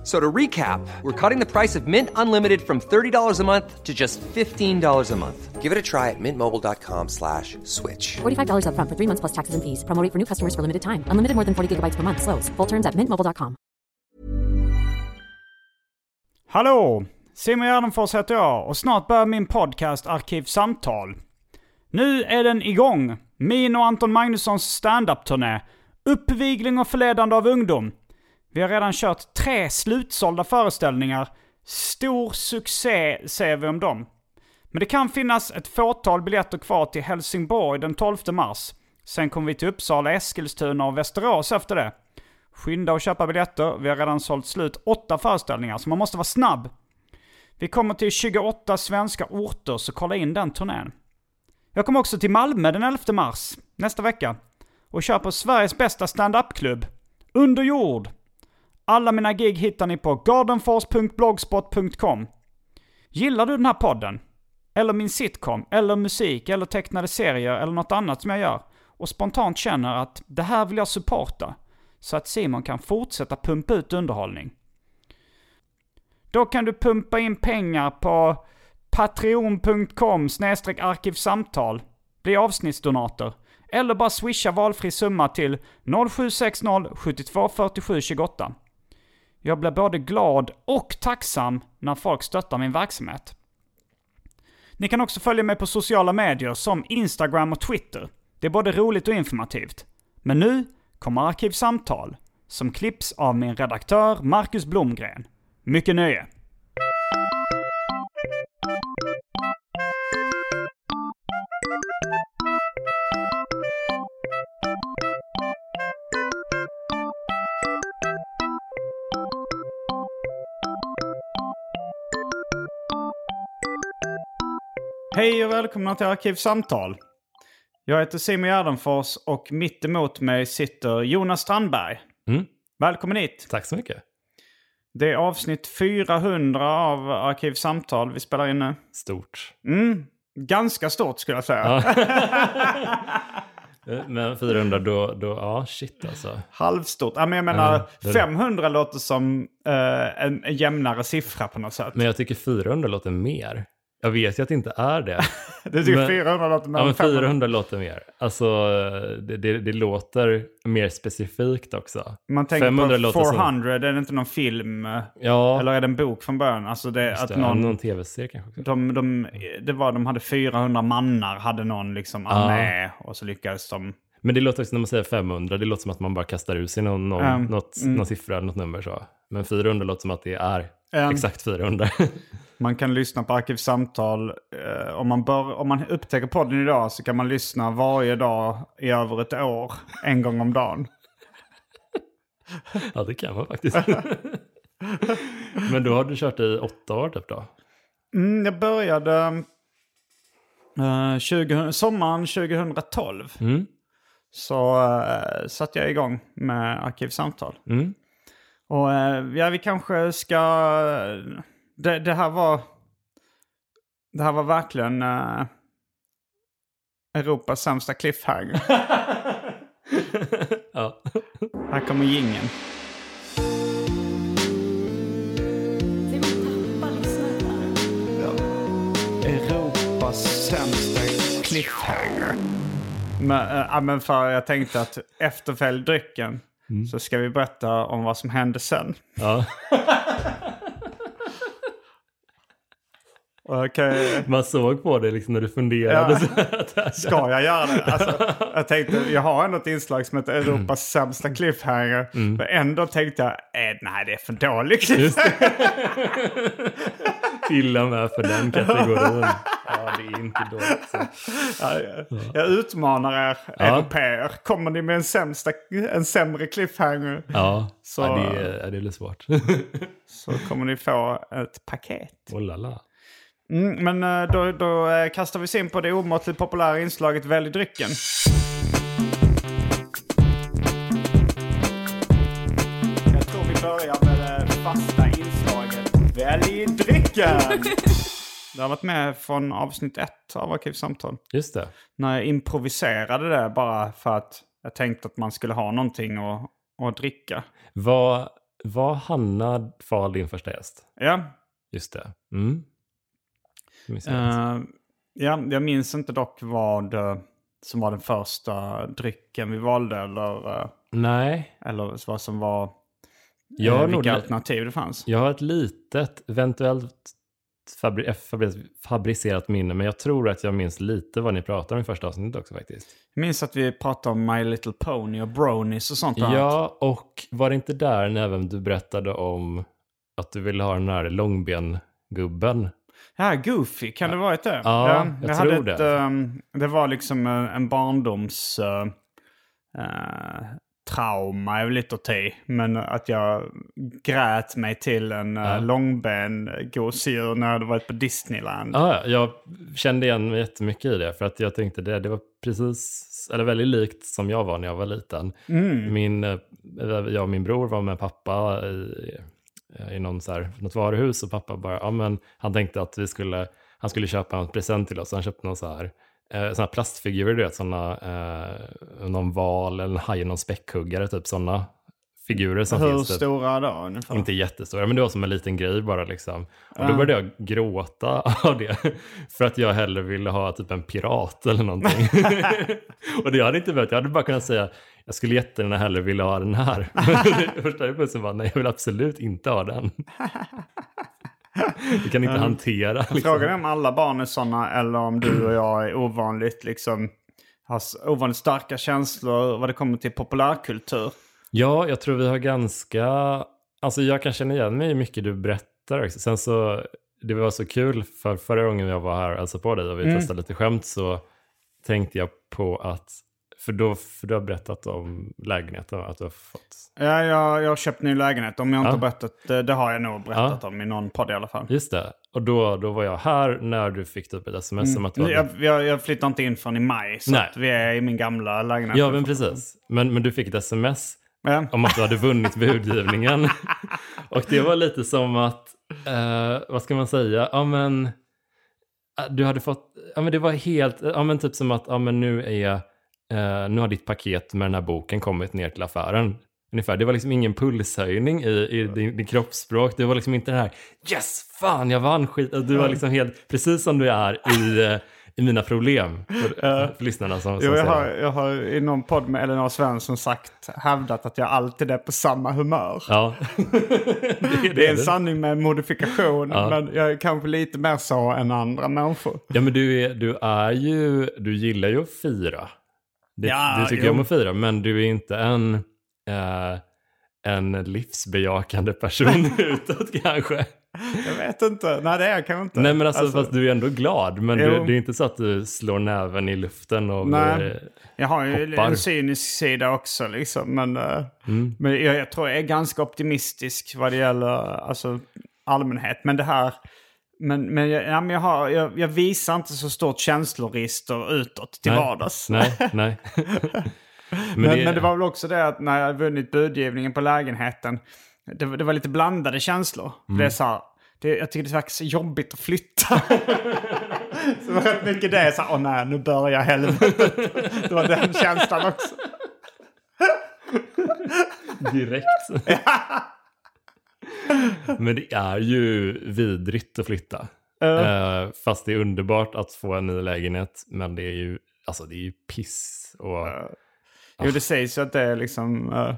F- So to recap, we're cutting the price of Mint Unlimited from $30 a month to just $15 a month. Give it a try at mintmobile.com slash switch. $45 upfront for three months plus taxes and fees. Promo rate for new customers for limited time. Unlimited more than 40 gigabytes per month. Slows. Full terms at mintmobile.com. Hallå! Simon Gärdenfors heter jag och snart börjar min podcast Arkivsamtal. Nu är den igång. Min och Anton Magnussons standup-turné. Uppvigling och förledande av ungdom. Vi har redan kört tre slutsålda föreställningar. Stor succé ser vi om dem. Men det kan finnas ett fåtal biljetter kvar till Helsingborg den 12 mars. Sen kommer vi till Uppsala, Eskilstuna och Västerås efter det. Skynda och köpa biljetter. Vi har redan sålt slut åtta föreställningar, så man måste vara snabb. Vi kommer till 28 svenska orter, så kolla in den turnén. Jag kommer också till Malmö den 11 mars, nästa vecka. Och kör på Sveriges bästa stand-up-klubb. Under jord. Alla mina gig hittar ni på gardenfors.blogspot.com. Gillar du den här podden? Eller min sitcom? Eller musik? Eller tecknade serier? Eller något annat som jag gör? Och spontant känner att det här vill jag supporta. Så att Simon kan fortsätta pumpa ut underhållning. Då kan du pumpa in pengar på patreon.com arkivsamtal. Bli avsnittsdonator. Eller bara swisha valfri summa till 0760 72 47 28. Jag blir både glad och tacksam när folk stöttar min verksamhet. Ni kan också följa mig på sociala medier som Instagram och Twitter. Det är både roligt och informativt. Men nu kommer Arkivsamtal, som klipps av min redaktör Marcus Blomgren. Mycket nöje! Hej och välkomna till Arkivsamtal. Jag heter Simon Gärdenfors och mitt emot mig sitter Jonas Strandberg. Mm. Välkommen hit. Tack så mycket. Det är avsnitt 400 av Arkivsamtal vi spelar in nu. Stort. Mm, ganska stort skulle jag säga. Men 400 då, då, ja shit alltså. Halvstort. Ja, men jag menar, Ja, det är det. 500 låter som eh, en en jämnare siffra på något sätt. Men jag tycker 400 låter mer. Jag vet ju att det inte är det. du tycker men- 400 låter mer Ja, men 500? 400 låter mer. Alltså, det, det, det låter mer specifikt också. Man tänker 500 på låter som- 400, är det inte någon film? Ja, Eller är det en bok från början? Alltså det, just att det, någon, någon tv-serie kanske också. de, de, det var, de hade 400 mannar, hade någon liksom armé och så lyckades de... Men det låter också när man säger 500, det låter som att man bara kastar ut sig någon, någon, Mm, något, mm. någon siffra något nummer så. Men 400 låter som att det är Mm. exakt 400. Man kan lyssna på Arkivsamtal. Eh, om, man bör, om man upptäcker podden idag så kan man lyssna varje dag i över ett år. En gång om dagen. ja, det kan man faktiskt. Men då har du kört i åtta år typ då? Mm, jag började eh, 20, sommaren 2012. Mm. Så uh, satte jag igång med Arkivsamtal. Mm. Och eh, ja, vi kanske ska... Det, det här var... Det här var verkligen eh, Europas sämsta cliffhanger. Ja. här kommer jingeln. Europas sämsta cliffhanger. Men, äh, ja, men för jag tänkte att efterfölj drycken så ska vi berätta om vad som hände sen. ja. Okej. Man såg på det liksom när du funderade. Ja. Ska jag göra det? Alltså, jag tänkte, jag har ändå ett inslag som heter Europas sämsta cliffhanger. Men ändå tänkte jag, eh, nej det är för dåligt. Till och med för den kategorin. Ja, det är inte dåligt. Ja, jag- Jag utmanar er Ja. europeer. Kommer ni med en, sämsta, en sämre cliffhanger Ja, Så- ja det, är, det är lite svårt. så kommer ni få ett paket. Oh la la. Mm, men eh, då, då eh, kastar vi oss in på det omåttligt populära inslaget Välj drycken. Jag tror vi börjar med det fasta inslaget Välj drycken! Det har varit med från avsnitt ett av Arkivsamtal. Just det. När jag improviserade det bara för att jag tänkte att man skulle ha någonting att, att dricka. Var, var Hanna Fahl din första gäst? Ja, Just det. Mm. Eh, ja, jag minns inte dock vad eh, som var den första drycken vi valde eller, eh, Nej, eller vad som var Jag eh, vilka alternativ det fanns. jag har ett litet, eventuellt fabri fabri fabricerat minne, men jag tror att jag minns lite vad ni pratade om i första avsnittet också faktiskt. Jag minns att vi pratade om My Little Pony och Bronies och sånt. Ja, och var det inte där när även du berättade om att du ville ha den här långben-gubben? Ja, Goofy, kan det varit det? Ja, jag tror hade det. Ett, ehm, det var liksom en, en barndoms... eh, eh, trauma är väl lite att ta Men att jag grät mig till en Ja. uh, långben gosedjur när jag hade varit på Disneyland. Ja, jag kände igen mig jättemycket i det, för att jag tänkte det, det var precis, eller väldigt likt som jag var när jag var liten. Min, eh, jag och min bror var med pappa i, i någon så här, något varuhus och pappa bara, ja men han tänkte att vi skulle, han skulle köpa en present till oss, han köpte någon så här, eh, såna här plastfigurer, du vet, såna, eh, någon val eller en haj, någon späckhuggare, typ sådana figurer som Hur finns. typ. stora då ungefär? Inte jättestora, men det var som en liten grej bara liksom. Och då började jag gråta av det. För att jag hellre ville ha typ en pirat eller någonting. och det hade inte behövt, jag hade bara kunnat säga jag skulle jättegärna hellre vilja ha den här. Första impulsen var nej, jag vill absolut inte ha den. Vi kan inte hantera. Liksom. Frågan är om alla barn är sådana eller om du och jag är ovanligt liksom har ovanligt starka känslor vad det kommer till populärkultur. Ja, jag tror vi har ganska... Alltså jag kan känna igen mig i mycket du berättar. Sen så, det var så kul för förra gången jag var här och hälsade på dig och vi testade lite skämt så tänkte jag på att, för då, för du har berättat om lägenheten, att du har fått... Ja, jag, jag har köpt ny lägenhet. Om jag inte Ja. har berättat det, det har jag nog berättat om i någon podd i alla fall. Just det, och då, då var jag här när du fick typ ett sms om att du hade... Jag, jag, jag flyttar inte in förrän i maj, så vi är i min gamla lägenhet. Ja, men precis. Men, men du fick ett sms Ja. om att du hade vunnit budgivningen. och det var lite som att, eh, vad ska man säga, ja men, eh, du hade fått, ja men det var helt, ja men typ som att, ja men nu är, eh, nu har ditt paket med den här boken kommit ner till affären. Ungefär. Det var liksom ingen pulshöjning i, i din, din kroppsspråk. Det var liksom inte det här yes, fan jag vann skit. Du var liksom helt, precis som du är i, eh, i mina problem. För, för lyssnarna som, som Jo, jag, har, jag har i någon podd med Elinor Svensson sagt, hävdat att jag alltid är på samma humör. Ja. det, Det är en sanning med modifikation, Ja. men jag är kanske lite mer så än andra människor. Ja men du är, du är ju, du gillar ju att fira. Det, Ja, du tycker jo. om att fira, men du är inte en, eh, en livsbejakande person utåt kanske. Jag vet inte. Nej, det är jag kanske inte. Nej men alltså, fast du är ändå glad, men du, det är inte så att du slår näven i luften och Nej. blir, Jag har ju hoppar. en cynisk sida också liksom. Men, eh, Mm. men jag, jag tror jag är ganska optimistisk vad det gäller alltså, allmänhet. Men det här... Men, men, jag, ja, men jag, har, jag, jag visar inte så stort känsloregister utåt till Nej. vardags. nej, nej. Men, men, det... var väl också det att när jag vunnit budgivningen på lägenheten. Det, var- det var lite blandade känslor. Mm. Det är så här, det, jag tycker det verkar så jobbigt att flytta. så det var rätt mycket det. Så här, Åh nej, nu börjar helvetet. det var den känslan också. Direkt. Men det är ju vidrigt att flytta. Eh, fast det är underbart att få en ny lägenhet. Men det är ju, alltså det är ju piss. Och, Jo, det sägs ju att det är liksom... eh,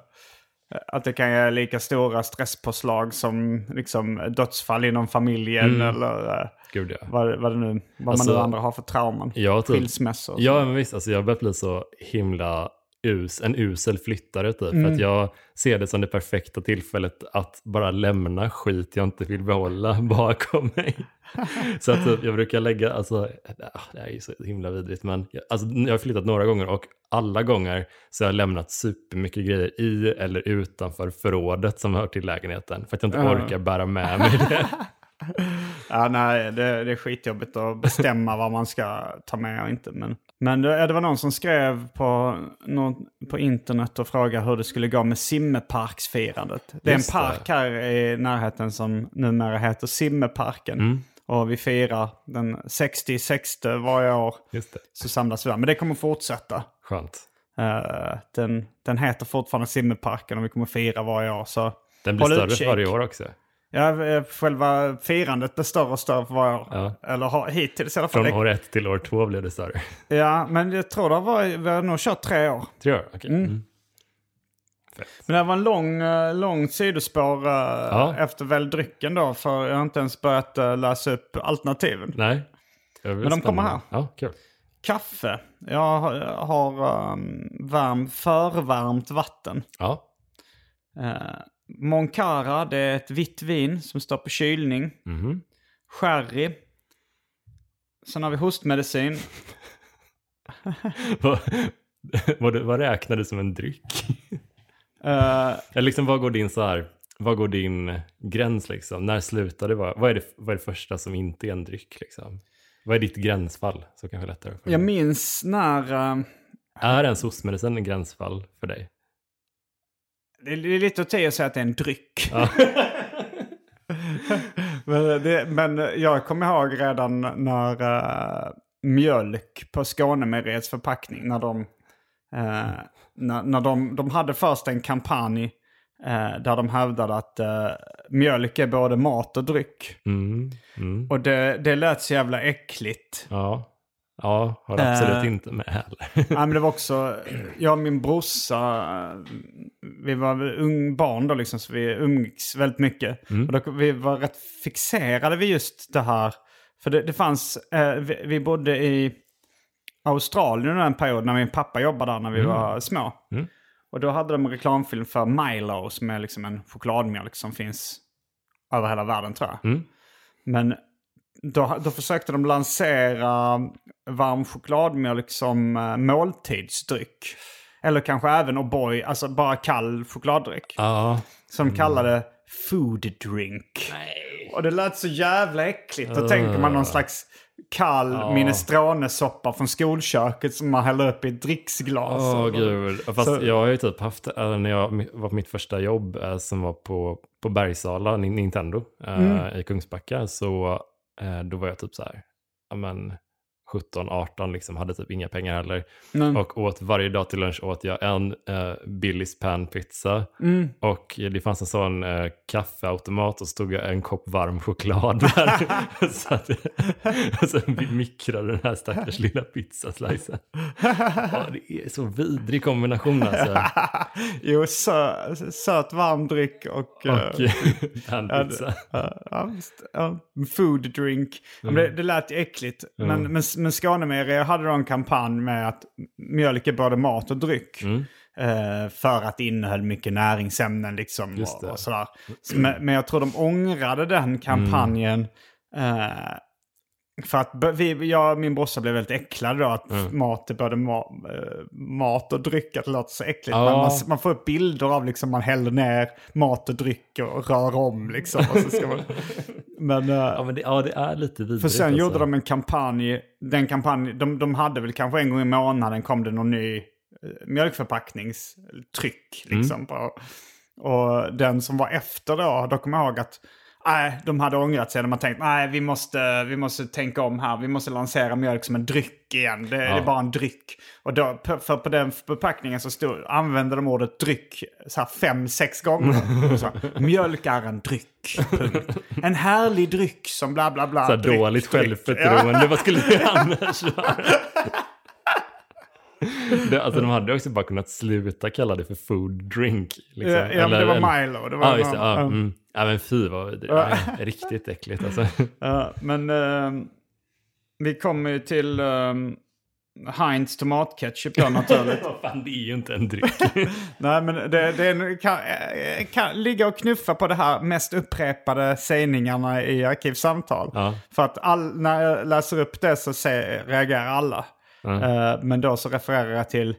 Att det kan ge lika stora stresspåslag som liksom, dödsfall inom familjen eller eh, Gud ja. vad, vad, det nu, vad Alltså, man nu andra har för trauman. Ja, typ. Skilsmässor. Ja, men visst. Alltså, jag börjat bli så himla us, en usel flyttare typ. För att jag ser det som det perfekta tillfället att bara lämna skit jag inte vill behålla bakom mig. så att typ, jag brukar lägga, alltså, ah, det här är ju så himla vidrigt, men jag- alltså, jag har flyttat några gånger och alla gånger så har jag lämnat supermycket grejer i eller utanför förrådet som hör till lägenheten. För att jag inte Ja. orkar bära med mig det. Ja, nej, det, det är skitjobbigt att bestämma vad man ska ta med och inte. Men, men det, det var någon som skrev på, någon, på internet och frågade hur det skulle gå med Simmeparksfirandet. Det är en park här i närheten som numera heter Simmeparken. Mm. Och vi firar den 66 varje år. Just det, Så samlas vi där. Men det kommer fortsätta. skönt. Eh, den, den heter fortfarande Simmeparken och vi kommer fira varje år. Så Den blir större utkik. varje år också. Ja, eh, själva firandet blir större och större för varje år. Ja. Eller har, hittills i alla fall. Från år ett till år två blev det större. Ja, men jag tror det var, vi har nog kört tre år. Tre år? Okej. Mm. Men det var en lång, eh, lång sidospår eh, Ja. efter väl drycken då. För jag har inte ens börjat läsa upp alternativen. Nej. Men de kommer spännande. Ja, kul. Kaffe. Jag har, har um, varm, förvarmt vatten. Ja. Uh, Moncara, det är ett vitt vin som står på kylning. Mhm. Sherry. Sen har vi hostmedicin. vad, vad, vad räknar du som en dryck? Eh, Eller liksom, vad går din så här, vad går din gräns liksom? När slutar det vara, vad är det, vad är det första som inte är en dryck liksom? Vad är ditt gränsfall? Så kanske lättare. För jag minns när... eh, Är en SOS-medicin en gränsfall för dig? Det är lite att säga att det är en dryck. Ja. men, det, men jag kommer ihåg redan när uh, mjölk på Skånemejeriets förpackning, när de, eh, när, när de, de hade först en kampanj eh, där de hävdade att mjölk är både mat och dryck. Mm. Mm. Och det, det lät så jävla äckligt. Ja. Ja, har absolut Eh. inte med heller. Ja, men det var också, jag och min brorsa, vi var ung barn då liksom, så vi umgicks väldigt mycket. Och då, vi var rätt fixerade vid just det här. För det, det fanns, eh, vi, vi bodde i Australien under en period när min pappa jobbade där när vi var små. Och då hade de en reklamfilm för Milo som är liksom en chokladmjölk som finns över hela världen tror jag. Mm. Men då, då försökte de lansera varm chokladmjölk som uh, måltidsdryck. Eller kanske även O'boy, alltså bara kall chokladdryck. Ja. Som de kallade food drink. Och det lät så jävla äckligt. Då tänker man någon slags kall minestronesoppa från skolköket som man häller upp i ett dricksglas. Åh Och- gud. Fast Så- jag har ju typ haft, äh, när jag var på mitt första jobb äh, som var på, på Bergsala, Ni- Nintendo, äh, Mm. i Kungsbacka, så Eh, då var jag typ så här, ja men 17, 18, liksom hade typ inga pengar heller. Mm. Och åt varje dag till lunch åt jag en äh, Billys panpizza. Mm. Och det fanns en sån äh, kaffeautomat och stod jag en kopp varm choklad där. så att, och sen mikrade den här stackars lilla pizzaslicen. Ja, det är så vidrig kombination alltså. jo, sö, söt varm dryck och... eh, Och panpizza. Ja, ja, visst. Ja, food drink. Men det, det lät ju äckligt. Men, men, men Skånemejerier hade då en kampanj med att mjölk är både mat och dryck. Eh, för att det innehöll mycket näringsämnen liksom. Och, och sådär. Så, men, men jag tror de ångrade den kampanjen. Eh, för att vi, jag och min brorsa blev väldigt äcklade då att mat är både ma- eh, mat och dryck. Att det låter så äckligt. Ja. Man, man får upp bilder av liksom man häller ner mat och dryck och rör om liksom. Man, men, eh, Ja, men det, ja, det är lite vidrigt. för sen alltså. gjorde de en kampanj, den kampanj, de, de hade väl kanske en gång i månaden kom det någon ny eh, mjölkförpackningstryck. Liksom, på, och den som var efter då, då kommer jag ihåg att nej, de hade ångrat sig. De hade tänkt nej, vi måste, vi måste tänka om här. Vi måste lansera mjölk som en dryck igen. Det, det är bara en dryck. Och då, för på den förpackningen så stod, använde de ordet dryck så här fem, sex gånger. Så, mjölk är en dryck. Punkt. En härlig dryck som bla bla bla. Så här dryck, dåligt dryck. självförtroende. Vad skulle det annars vara? det, alltså de hade också bara kunnat sluta kalla det för food drink. Liksom. Ja, ja, men det var Milo. Det var Ja, just det. Ja, mm. ja men fy vad, det, ja, riktigt äckligt alltså. Ja, men ehm, vi kommer ju till um, Heinz tomatketchup då naturligt. Fan, det är ju inte en dryck. Nej, men det, det är- kan, eh, kan ligga och knuffa på det här mest upprepade sägningarna i Arkivsamtal. Ja. För att all, när jag läser upp det så se, reagerar alla. Eh, men då så refererar jag till,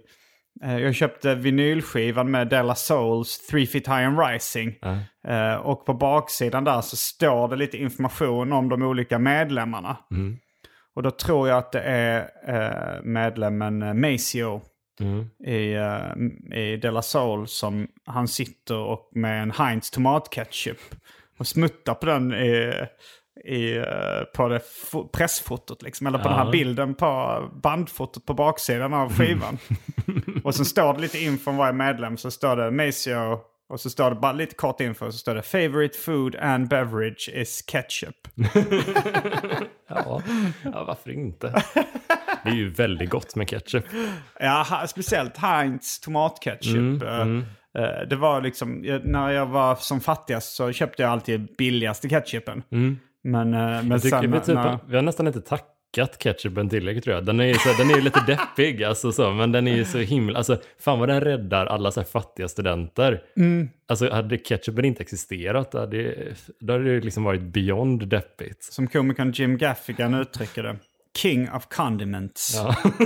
eh, jag köpte vinylskivan med Della Souls, Three Feet High and Rising. Eh, och på baksidan där så står det lite information om de olika medlemmarna. Och då tror jag att det är medlemmen Maceo i, uh, i Della Soul som han sitter och med en Heinz tomatketchup och smuttar på den i, eh, på det fo- pressfotot liksom. Eller på den här bilden på bandfotot på baksidan av skivan. och så står det lite info om varje medlem. Så står det Maceo och så står det bara lite kort info. Så står det favorite food and beverage is ketchup. ja. ja, varför inte? Det är ju väldigt gott med ketchup. Ja, speciellt Heinz tomatketchup. Eh, eh, Det var liksom, när jag var som fattigast så köpte jag alltid billigaste ketchupen. Men, eh, men sen... vi, typ, när- vi har nästan inte tackat ketchupen tillräckligt tror jag. Den är ju, så, den är ju lite deppig alltså så, men den är ju så himla, alltså fan vad den räddar alla så fattiga studenter. Alltså hade ketchupen inte existerat, då hade, då hade det liksom varit beyond deppigt. Som komikern Jim Gaffigan uttrycker det. King of condiments. Ja.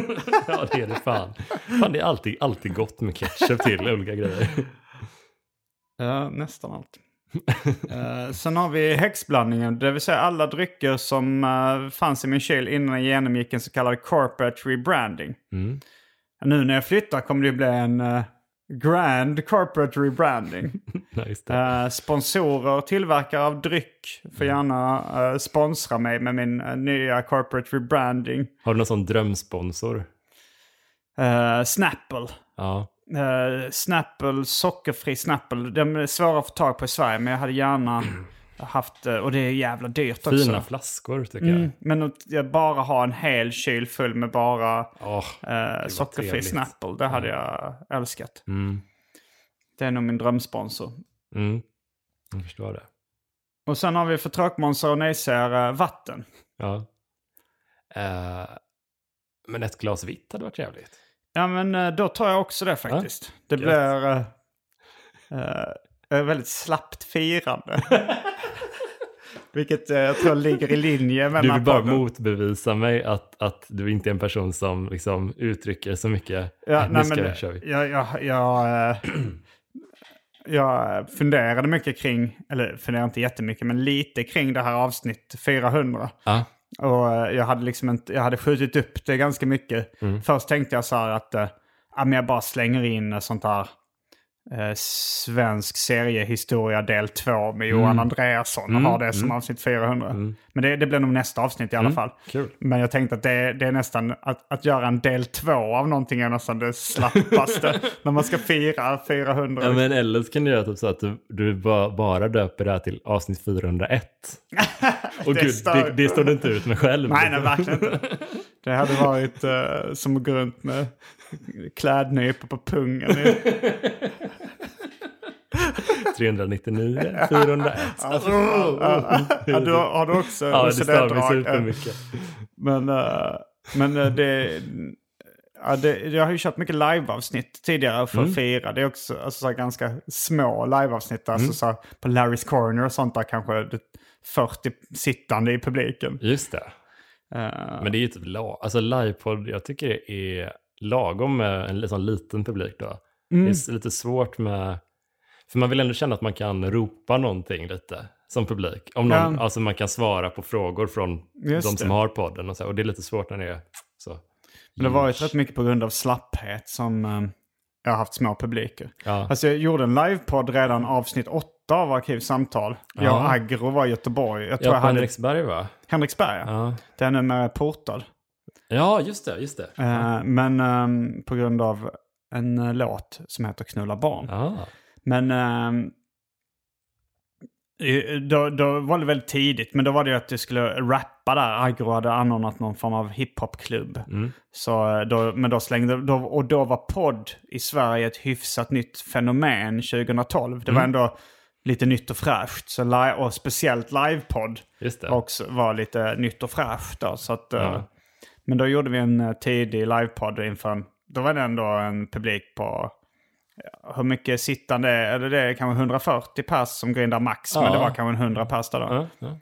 ja, det är det fan. Fan, det är alltid, alltid gott med ketchup till olika grejer. Ja, nästan allt. Eh, sen har vi häxblandningen, det vill säga alla drycker som eh, fanns i min kyl innan jag genomgick en så kallad corporate rebranding. Nu när jag flyttar kommer det bli en eh, grand corporate rebranding. Det. Eh, sponsorer, tillverkare av dryck får gärna eh, sponsra mig med min nya corporate rebranding. Har du någon sån drömsponsor? Uh, Snapple. Ja. Eh, Snapple, sockerfri Snapple. De är svåra att få tag på i Sverige men jag hade gärna haft, eh, och det är jävla dyrt också. Fina flaskor tycker jag. Mm, men att jag bara ha en hel kyl full med bara Åh, eh, sockerfri trevligt. Snapple. Det hade jag älskat. Mm. Det är nog min drömsponsor. Mm. Jag förstår det. Och sen har vi för tråkmånsar och nejsägare vatten. Ja. Eh, men ett glas vitt hade varit jävligt. Ja men eh, då tar jag också det faktiskt. Det gött. blir eh, eh, väldigt slappt firande. Vilket eh, jag tror ligger i linje med Du vill bara podden. motbevisa mig att, att du inte är en person som liksom uttrycker så mycket. Ja, "Äh, nu nej, ska men, kör vi. jag, jag, jag, jag funderade mycket kring, eller funderade inte jättemycket, men lite kring det här avsnitt 400. Ja. Och eh, jag hade liksom inte, jag hade skjutit upp det ganska mycket. Mm. Först tänkte jag så här att men jag bara slänger in sånt här eh, svensk seriehistoria del 2 med Johan Mm. Andreasson och har det som avsnitt 400. Men det, det blir nog nästa avsnitt i alla fall. Mm. kul. Men jag tänkte att det, det är nästan, att, att göra en del 2 av någonting är nästan det slappaste. när man ska fira 400. Ja, men eller så kan du göra typ så att du, du ba, bara döper det här till avsnitt 401. Och Det gud, står- det, det står du inte ut med själv. Nej, nej, verkligen inte. Det hade varit eh, som att gå runt med klädnypor på pungen. 399, 401. Alltså, Ja, du, har du också ja, det stör mig supermycket. Men, eh, men eh, det, ja, det... Jag har ju kört mycket liveavsnitt tidigare för att fira. Det är också alltså, så ganska små liveavsnitt. Alltså, så här, på Larry's Corner och sånt där kanske det 40 sittande i publiken. Just det. Eh, Men det är ju typ la, alltså livepodd, jag tycker det är lagom med en sån liten publik då. Mm. Det är s- lite svårt med, för man vill ändå känna att man kan ropa någonting lite som publik. Om någon, Ja. Alltså man kan svara på frågor från Just de som det. har podden och så. Och det är lite svårt när det är så. Men det har varit rätt mycket på grund av slapphet som eh, jag har haft små publiker. Ja. Alltså jag gjorde en livepodd redan avsnitt 8 av Arkivsamtal. Jag och. Agro var i Göteborg. Jag tror Ja, jag hade Henriksberg va? Henriksberg. Ja. Det är numera portad. ja, just det, just det. Eh, men ehm, på grund av en eh, låt som heter Knulla barn. Men ehm, Eh, Då, då var det väldigt tidigt, men då var det ju att du skulle rappa där. Agro hade anordnat någon form av hiphopklubb. Så eh, då, men då slängde, då, och då var podd i Sverige ett hyfsat nytt fenomen 2012. Det var ändå lite nytt och fräscht. Så li- och speciellt livepodd också var lite nytt och fräscht. Då, så att, Ja. Men då gjorde vi en eh, tidig livepodd inför en, då var det ändå en publik på hur mycket sittande är eller det? är kanske 140 pers som grindar max. Men Ja. det var kanske en 100 pers där då. Ja, ja.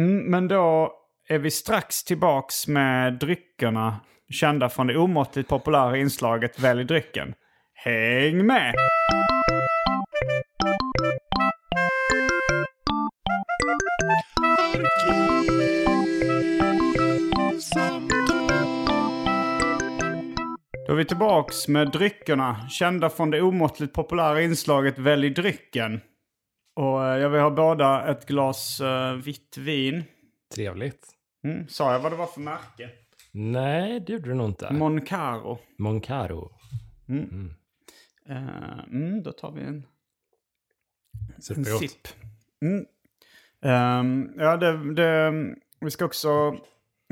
Mm, men då är vi strax tillbaks med dryckerna kända från det omåttligt populära inslaget Välj drycken. Häng med! Då är vi tillbaks med dryckerna kända från det omåttligt populära inslaget Välj drycken. Och eh, jag vill ha båda ett glas eh, vitt vin. Trevligt. Mm, sa jag vad det var för märke? Nej, det gjorde du nog inte. Moncaro. Moncaro. Eh, mm, då tar vi en, en sipp. Mm. Ehm, ja, det, det, vi ska också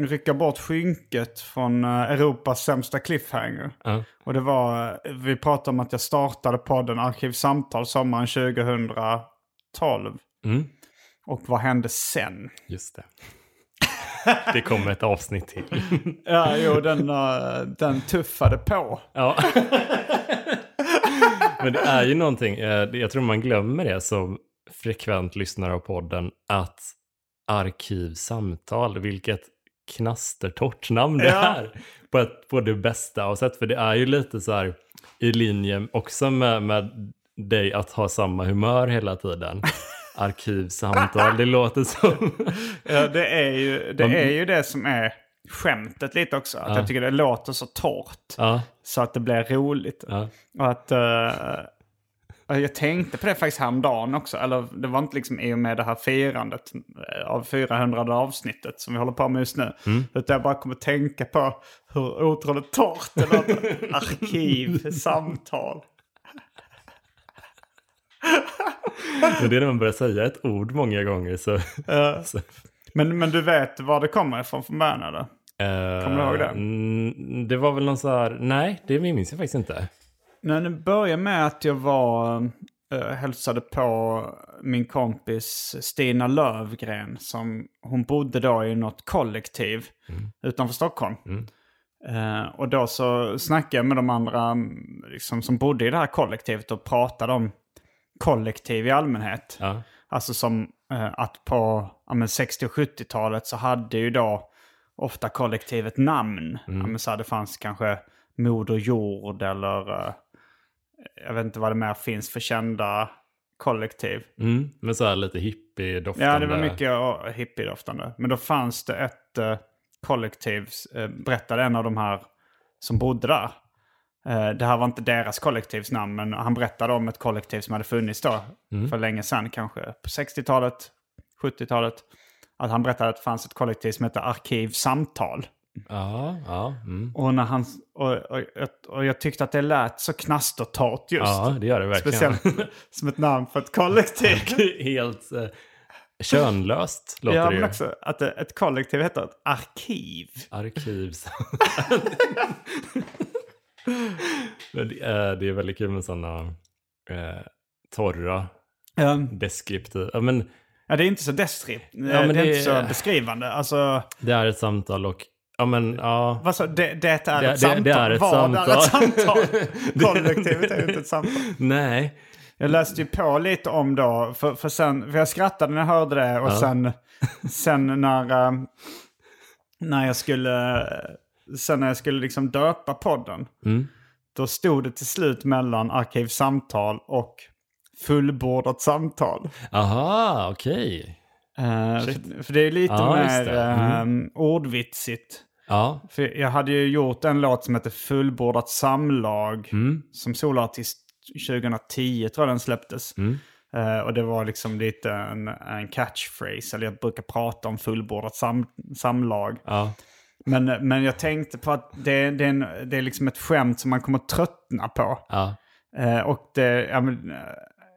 rycka bort skynket från eh, Europas sämsta cliffhanger. Ja. Och det var, eh, vi pratade om att jag startade podden Arkivsamtal sommaren 2012. Mm. Och vad hände sen? Just det. Det kommer ett avsnitt till. Ja, jo, den, eh, den tuffade på. Ja. Men det är ju någonting, jag tror man glömmer det som frekvent lyssnare av podden, att arkivsamtal, vilket knastertorrt namn det Ja. är. På, ett, på det bästa av sätt, för det är ju lite så här i linje också med, med dig att ha samma humör hela tiden. Arkivsamtal, det låter som... Ja, det är ju det, är ju det som är skämtet lite också. Att jag tycker det låter så torrt. Ja, Så att det blir roligt. ja. Och att, eh, jag tänkte på det faktiskt häromdagen också. Eller det var inte liksom i och med det här firandet eh, av 400 avsnittet som vi håller på med just nu. Utan jag bara kommer tänka på hur otroligt torrt det låter. Arkiv, samtal. Men det är när man börjar säga ett ord många gånger så... så Men, men du vet var det kommer ifrån från början eller? Kommer du ihåg det? Mm, det var väl någon så här... Nej, det minns jag faktiskt inte. Nej, det började med att jag var uh, hälsade på min kompis Stina Lövgren. Som, hon bodde då i något kollektiv utanför Stockholm. Eh, och då så snackade jag med de andra mm, liksom, som bodde i det här kollektivet och pratade om kollektiv i allmänhet. Ja. Alltså som eh, att på ja, men 60 och 70-talet så hade ju då ofta kollektivet namn. Ja, men så här, det fanns kanske Moder Jord eller jag vet inte vad det mer finns för kända kollektiv. Mm, men så här lite hippie-doftande. Ja, det var mycket hippie-doftande. Men då fanns det ett eh, kollektiv, uh, berättade en av de här som bodde där. Eh, det här var inte deras kollektivsnamn, men han berättade om ett kollektiv som hade funnits då för länge sedan, kanske på 60-talet, 70-talet. Att han berättade att det fanns ett kollektiv som hette Arkivsamtal. Ja, ja. Mm. Och, när han, och, och, och jag tyckte att det lät så knastertorrt just. Ja, det gör det verkligen. Speciellt som ett namn för ett kollektiv. Helt eh, könlöst låter ja, det men ju. också att det- ett kollektiv heter ett arkiv. Arkivs... Men det, är, det är väldigt kul med sådana eh, torra, Ja, deskriptiva... Ja, men ja det är inte så deskriptivt. men det är det- inte så beskrivande. Alltså, det är ett samtal och... Ja, men ja. vad så, det, det är ett Det- det- samtal. det är ett Vad samtal. är ett samtal? Kollektivet är inte ett samtal. Nej. Jag läste ju på lite om då, för, för, sen, för jag skrattade när jag hörde det och sen, sen när, eh, när jag skulle, sen när jag skulle liksom döpa podden, Mm. då stod det till slut mellan arkivsamtal och fullbordat samtal. Aha, okej. Eh, för, för det är lite Ja, just mer. Mm. eh, ordvitsigt. Ja. För jag hade ju gjort en låt som heter Fullbordat samlag Mm. som solartist 2010 tror jag den släpptes. Mm. Eh, och det var liksom lite en, en catchphrase, eller jag brukar prata om fullbordat sam, samlag. Ja. Men, men jag tänkte på att det, det, är en, det är liksom ett skämt som man kommer tröttna på. Ja. Eh, och det, ja, men, eh,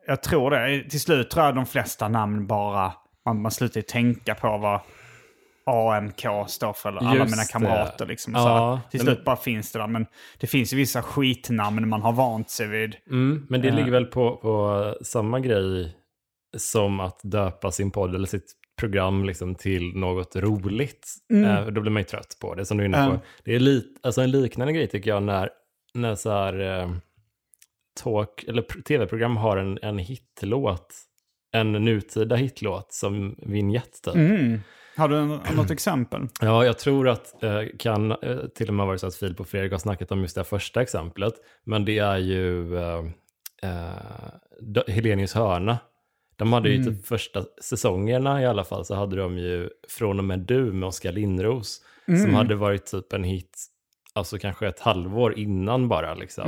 jag tror det. Till slut tror jag de flesta namn bara... Man, man slutar ju tänka på vad AMK står för. Eller alla Just mina det. kamrater. Liksom, Ja, så här. Till slut bara finns det där. Men det finns ju vissa skitnamn man har vant sig vid. Mm, men det Eh. ligger väl på, på samma grej som att döpa sin podd eller sitt program liksom till något roligt. Eh, då blir man ju trött på det, som du är inne på. Mm. Det är li- alltså en liknande grej tycker jag när, när så här, talk, eller pr- tv-program har en, en hitlåt, en nutida hitlåt som vignett typ. Mm. Har du något exempel? Ja, jag tror att eh, kan eh, till och med vara så att Filip och Fredrik har snackat om just det här första exemplet. Men det är ju eh, eh, Helenius hörna. De hade ju typ första säsongerna i alla fall så hade de ju Från och med du med Oskar Lindros. Som hade varit typ en hit, alltså kanske ett halvår innan bara liksom.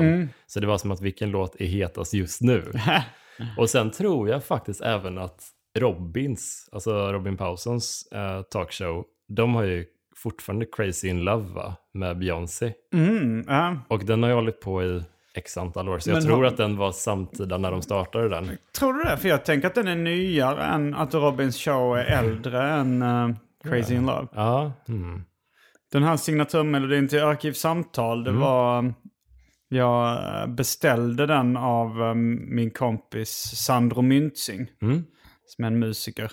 Så det var som att vilken låt är hetast just nu? Och sen tror jag faktiskt även att Robins, alltså Robin Paulsons eh, talkshow, de har ju fortfarande Crazy in Love va? Med Beyoncé. Mm, ja. Och den har ju hållit på i x antal år, så jag Men tror har- att den var samtida när de startade den. Tror du det? För jag tänker att den är nyare än att Robins show är äldre än eh, Crazy in Love. Ja, mm. Den här signaturmelodin till Arkivsamtal, det var... Jag beställde den av eh, min kompis Sandro Myntzing, Mm. Som är en musiker.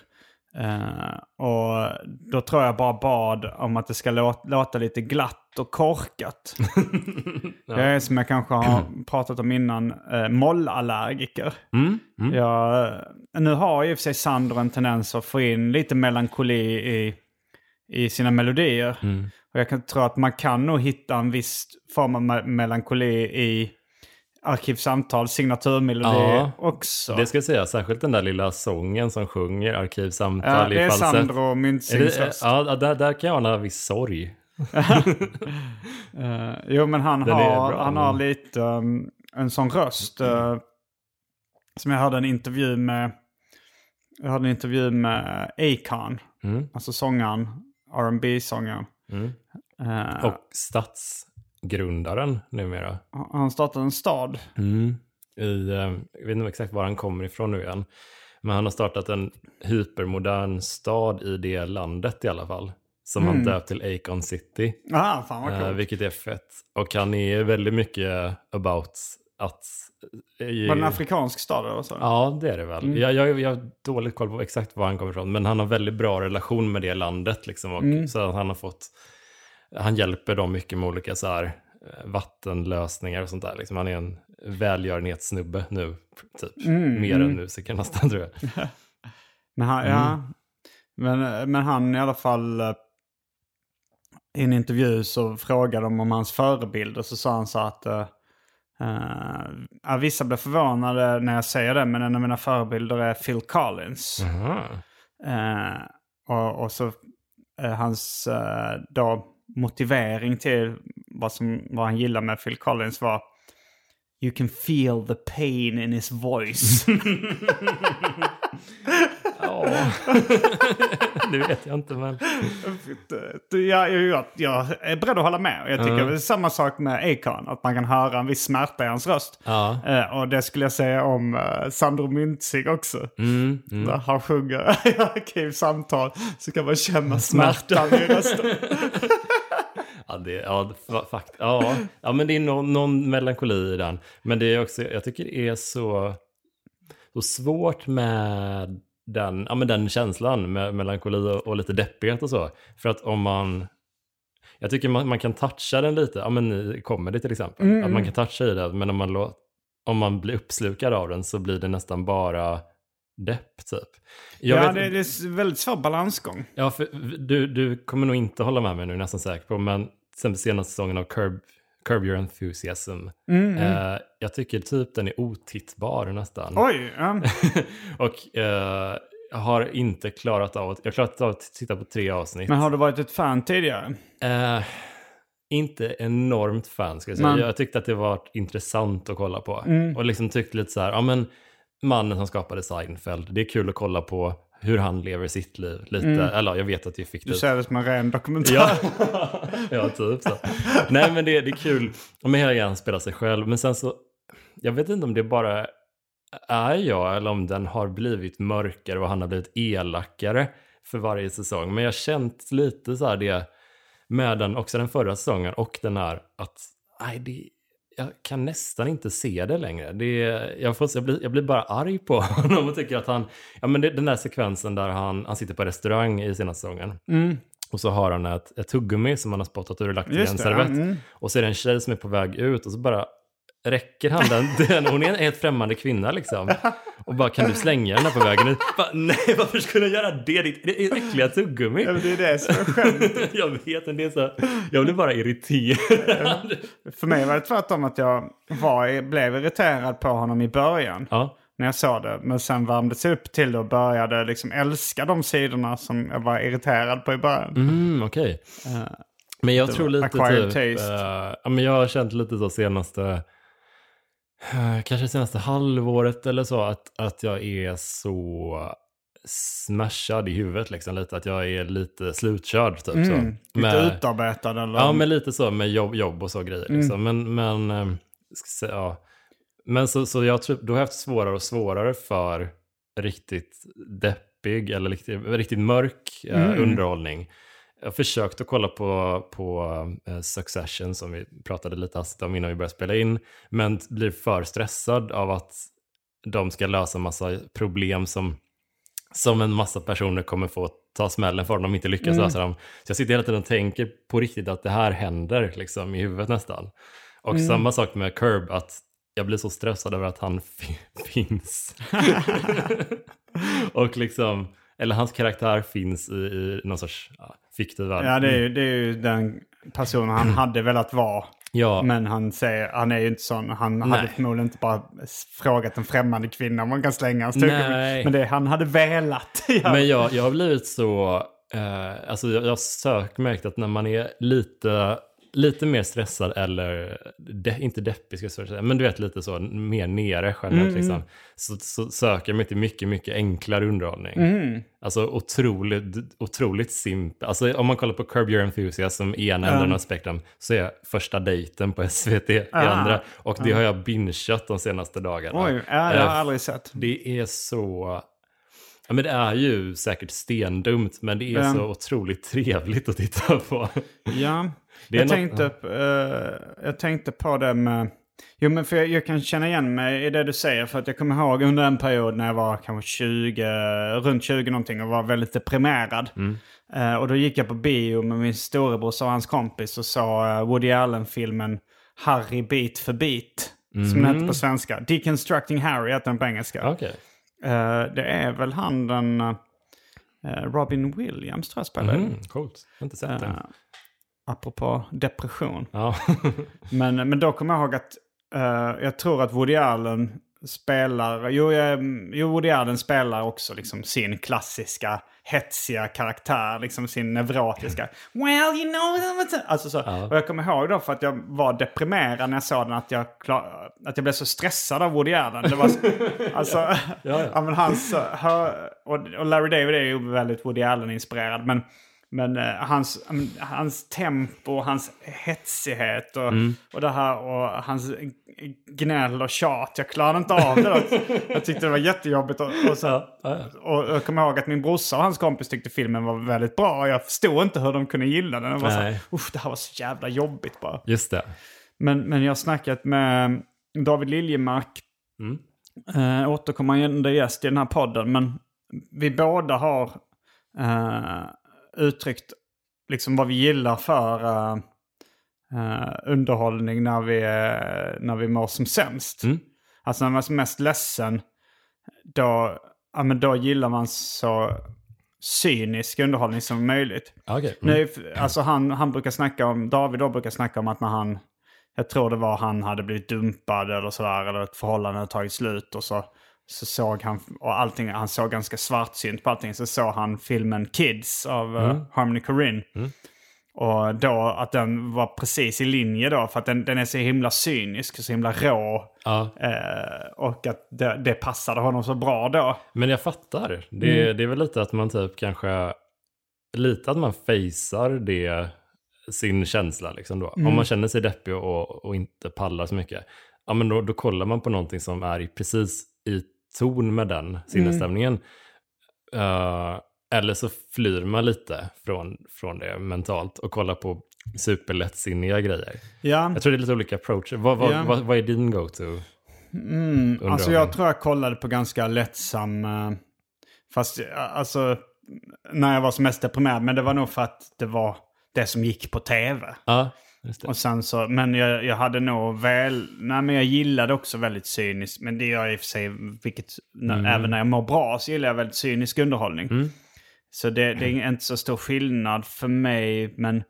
Eh, och då tror jag bara bad om att det ska låta, låta lite glatt och korkat. Jag är som jag kanske har pratat om innan, eh, mollallergiker. Mm. Mm. Jag, nu har i och för sig Sandro en tendens att få in lite melankoli i, i sina melodier. Mm. Och jag kan tro att man kan nog hitta en viss form av me- melankoli i Arkivsamtal, signaturmelodi Ja, också. Det ska jag säga, särskilt den där lilla sången som sjunger ja, arkivsamtal det i falsett. Sandro Är Myntzings det, röst. ja, där, där kan jag ana viss sorg. Eh, jo, men han Den har, bra, han har men- lite um, en sån röst. eh, som jag hörde en intervju med. Jag hörde en intervju med Akon. Mm. Alltså sångaren, rb sångaren Mm. Eh, Och stadsgrundaren numera. Han startade en stad. Mm. I, eh, jag vet inte exakt var han kommer ifrån nu igen. Men han har startat en hypermodern stad i det landet i alla fall. Som han döpt till Acon City. Ah, fan vad Eh, coolt. vilket är fett. Och han är väldigt mycket about att... eh, Var det en afrikansk stad eller så? Ja, det är det väl. Mm. Jag, jag, jag har dåligt koll på exakt var han kommer ifrån, men han har väldigt bra relation med det landet. Liksom, och Mm. så han har fått, han hjälper dem mycket med olika så här, eh, vattenlösningar och sånt där. Liksom, han är en välgörenhetssnubbe nu, typ. Mm, Mer än musiker nästan tror jag. Men han, Mm. ja. men, men han i alla fall eh, i en intervju så frågade de om hans förebilder så sa han så att uh, vissa blev förvånade när jag säger det men en av mina förebilder är Phil Collins. Eh, och, och så eh, hans då motivering till vad, som, vad han gillar med Phil Collins var You can feel the pain in his voice. Ja, det vet jag inte men. jag, jag, jag är beredd att hålla med. Jag tycker Mm. det är samma sak med Akon. Att man kan höra en viss smärta i hans röst. Ja. Eh, och det skulle jag säga om uh, Sandro Myntzig också. Mm, mm. När han sjunger i arkivsamtal så kan man känna smärtan i rösten. Ja, det, ja, fa- fakt, ja. ja, men det är någon, någon melankoli i den. Men det är också, jag tycker det är så, så svårt med den, ja, men den känslan med melankoli och, och lite deppighet och så. För att om man, jag tycker man, man kan toucha den lite, ja men i comedy till exempel. Att man kan toucha i det, men om man, lå- om man blir uppslukad av den så blir det nästan bara depp typ. Jag ja, vet- det, det är väldigt svår balansgång. Ja, för du, du kommer nog inte hålla med mig nu, nästan säker på, men exempel senaste säsongen av Curb, Curb Your Enthusiasm. Eh, jag tycker typ den är otittbar nästan. Oj! Ja. Och eh, jag har inte klarat av att, jag har klarat av att titta på tre avsnitt. Men har du varit ett fan tidigare? Eh, inte enormt fan ska jag säga. Men- Jag tyckte att det var intressant att kolla på. Mm. Och liksom tyckte lite så här, ja men mannen som skapade Seinfeld, det är kul att kolla på hur han lever sitt liv. Lite, eller jag vet att det är fiktivt. Mm. Du ser det som en ren dokumentär. Ja, ja typ så. Nej men det, det är kul. Och med hela grejen spelar sig själv. Men sen så, jag vet inte om det bara är jag eller om den har blivit mörkare och han har blivit elakare för varje säsong. Men jag har känt lite så här det med den, också den förra säsongen och den här att nej, det, jag kan nästan inte se det längre. Det, jag, får, jag, blir, jag blir bara arg på honom och tycker att han, ja men det, den där sekvensen där han, han sitter på restaurang i senaste säsongen. Och så har han ett, ett tuggummi som han har spottat ur och lagt i en servett. mm. Och så är det en tjej som är på väg ut och så bara räcker han den, den hon är en helt främmande kvinna liksom. Och bara kan du slänga den här på vägen ut? Nej, varför skulle jag göra det? Ditt det är äckliga tuggummi. Ja, men det är det som är skönt. jag vet inte, det är så, jag blir bara irriterad. För mig var det tvärtom att jag var, blev irriterad på honom i början. ja, När jag såg det. Men sen värmdes jag upp till det och började liksom älska de sidorna som jag var irriterad på i början. mm, okej. Men jag tror lite typ, eh, ja, men jag har känt lite så senaste, eh, kanske senaste halvåret eller så, att, att jag är så smashad i huvudet liksom lite, att jag är lite slutkörd typ så. Mm, lite Med- utarbetad eller? Ja, men lite så med jobb, jobb och så grejer. Liksom. Men, men, eh, ska säga, ja. men så, så jag tror, då har jag haft svårare och svårare för riktigt deppig eller riktigt, riktigt mörk eh, underhållning. Jag har försökt att kolla på, på eh, Succession som vi pratade lite hastigt om innan vi började spela in. Men blir för stressad av att de ska lösa massa problem som, som en massa personer kommer få ta smällen för om de inte lyckas lösa dem. Så jag sitter hela tiden och tänker på riktigt att det här händer liksom i huvudet nästan. Och samma sak med Curb, att jag blir så stressad över att han fi- finns. och liksom, eller hans karaktär finns i, i någon sorts ja, fiktiv värld. Ja, det är, ju, det är ju den personen han hade velat vara. Ja. Men han, säger, han är ju inte sån. Han hade Nej. förmodligen inte bara frågat en främmande kvinna om man kan slänga hans tuggummi. Men det han hade velat. Ja. Men jag, jag har blivit så, eh, alltså jag, jag har sökmärkt att när man är lite, lite mer stressad eller, de, inte deppig ska jag säga, men du vet lite så, mer nere generellt liksom, så, så söker jag mig till mycket, mycket enklare underhållning. Alltså otroligt, otroligt simpel. Alltså om man kollar på Curb Your Enthusiasm i ena änden av spektrum så är första dejten på SVT i Ah. andra. Och det har jag bingeat de senaste dagarna. Oj, ja, det har jag Eh, aldrig sett. det är så... Ja, men det är ju säkert stendumt, men det är Ja. så otroligt trevligt att titta på. Ja, jag, något- tänkte, eh, jag tänkte på det med... Jo, men för jag, jag kan känna igen mig i det du säger. För att jag kommer ihåg under en period när jag var kanske 20, runt 20 någonting och var väldigt deprimerad. Eh, och då gick jag på bio med min storebror och hans kompis och såg eh, Woody Allen-filmen Harry bit för bit. Som den heter på svenska. Deconstructing Harry heter den på engelska. Okej. Eh, det är väl han den... eh, Robin Williams tror jag spelar. Mm, coolt. Jag har inte sett den. Eh, apropå depression. Ja. Men, men då kommer jag ihåg att jag tror att Woody Allen spelar, jo, eh, jo Woody Allen spelar också liksom sin klassiska hetsiga karaktär, liksom sin neurotiska. Well, you know, what's up?" alltså så. Och jag kommer ihåg då för att jag var deprimerad när jag såg den att jag, klar, att jag blev så stressad av Woody Allen. Det var så, alltså, ja, men hans, eh, och Larry David är ju väldigt Woody Allen-inspirerad. Men men eh, hans, men hans tempo, hans hetsighet och, och det här och hans gnäll och tjat. Jag klarade inte av det. Jag tyckte det var jättejobbigt. Och, och, så, och jag kommer ihåg att min brorsa och hans kompis tyckte filmen var väldigt bra. Och jag förstod inte hur de kunde gilla den. Jag var så. Uff, det här var så jävla jobbigt bara. Just det. Men, men jag har snackat med David Liljemark. Mm. Eh, återkommande gäst i den här podden. Men vi båda har eh, uttryckt liksom vad vi gillar för eh, eh, underhållning när vi, eh, när vi mår som sämst. Mm. Alltså när man är som mest ledsen, då, ja, men då gillar man så cynisk underhållning som möjligt. Okej. Mm. Nu, alltså han, han brukar snacka om, David då brukar snacka om att när han, jag tror det var han hade blivit dumpad eller sådär, eller ett förhållande hade tagit slut och så, så såg han, och allting, han såg ganska svartsynt på allting, så såg han filmen Kids av eh, Harmony Korine. Och då att den var precis i linje då, för att den, den är så himla cynisk, så himla rå. Ja. Eh, och att det, det passade honom så bra då. Men jag fattar. Det, Mm. det är väl lite att man typ kanske, lite att man facear det, sin känsla liksom då. Mm. Om man känner sig deppig och, och inte pallar så mycket. ja men då, då kollar man på någonting som är i, precis i ton med den sinnesstämningen. Eh, eller så flyr man lite från, från det mentalt och kollar på superlättsinniga grejer. Ja, Jag tror det är lite olika approacher. Vad, vad, Ja. vad, vad är din go-to? alltså underhållning? jag tror jag kollade på ganska lättsam... eh, Fast eh, alltså, när jag var som mest deprimerad. Men det var nog för att det var det som gick på tv. Ja. Och sen så, men jag, jag hade nog väl, nej men jag gillade också väldigt cyniskt. Men det gör jag i och för sig, vilket, när, även när jag mår bra så gillar jag väldigt cynisk underhållning. Så det, det är inte så stor skillnad för mig, men,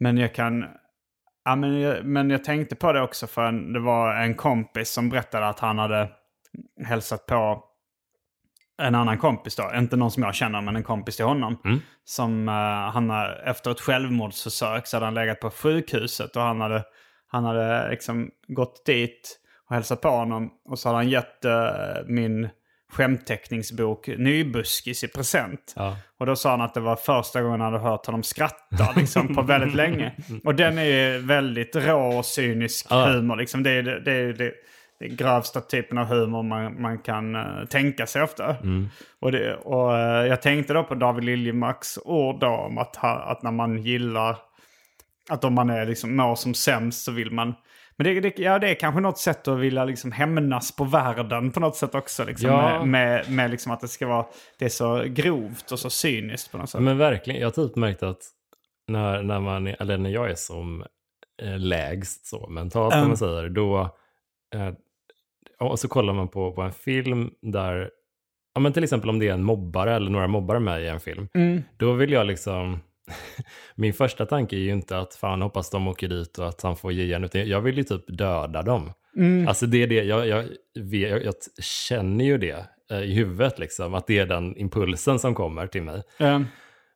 men jag kan... Ja, men, jag, men jag tänkte på det också för en, det var en kompis som berättade att han hade hälsat på en annan kompis då. Inte någon som jag känner, men en kompis till honom. Som eh, han har, efter ett självmordsförsök så hade han legat på sjukhuset och han hade, han hade liksom gått dit och hälsat på honom. Och så hade han gett eh, min skämtteckningsbok Nybuskis i present. Ja. Och då sa han att det var första gången han hade hört honom skratta liksom, på väldigt länge. Och den är ju väldigt rå och cynisk Ja. humor. Liksom. Det är det, är det, det grövsta typen av humor man, man kan eh, tänka sig ofta. Och, det, och eh, jag tänkte då på David Liljemarks ord då om att, ha, att när man gillar, att om man är liksom mår som sämst så vill man men det, det, ja, det är kanske något sätt att vilja liksom hämnas på världen på något sätt också. Liksom, Ja. Med, med, med liksom att det ska vara det är så grovt och så cyniskt på något sätt. Men verkligen, jag har typ märkt att när, när, man, eller när jag är som eh, lägst så mentalt, Mm. man säger, då och så kollar man på, på en film där, ja men till exempel om det är en mobbare eller några mobbare med i en film, Mm. då vill jag liksom, min första tanke är ju inte att fan hoppas de åker dit och att han får ge igen, utan jag vill ju typ döda dem. Mm. Alltså det är det, jag, jag, jag, jag känner ju det eh, i huvudet liksom, att det är den impulsen som kommer till mig. Eh,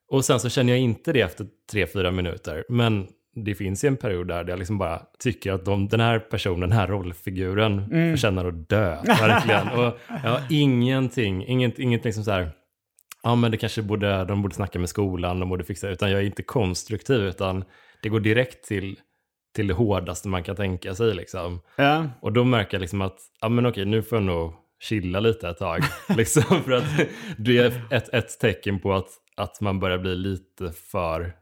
Och sen så känner jag inte det efter tre, fyra minuter. Men det finns ju en period där jag liksom bara tycker att de, den här personen, den här rollfiguren förtjänar att dö. Verkligen. Och jag har ingenting, inget, inget liksom så här, ja men det kanske borde, de borde snacka med skolan, de borde fixa, utan jag är inte konstruktiv, utan det går direkt till, till det hårdaste man kan tänka sig liksom. ja. Och då märker jag liksom att, ja men okej, nu får jag nog chilla lite ett tag. liksom, för att det är ett, ett tecken på att, att man börjar bli lite för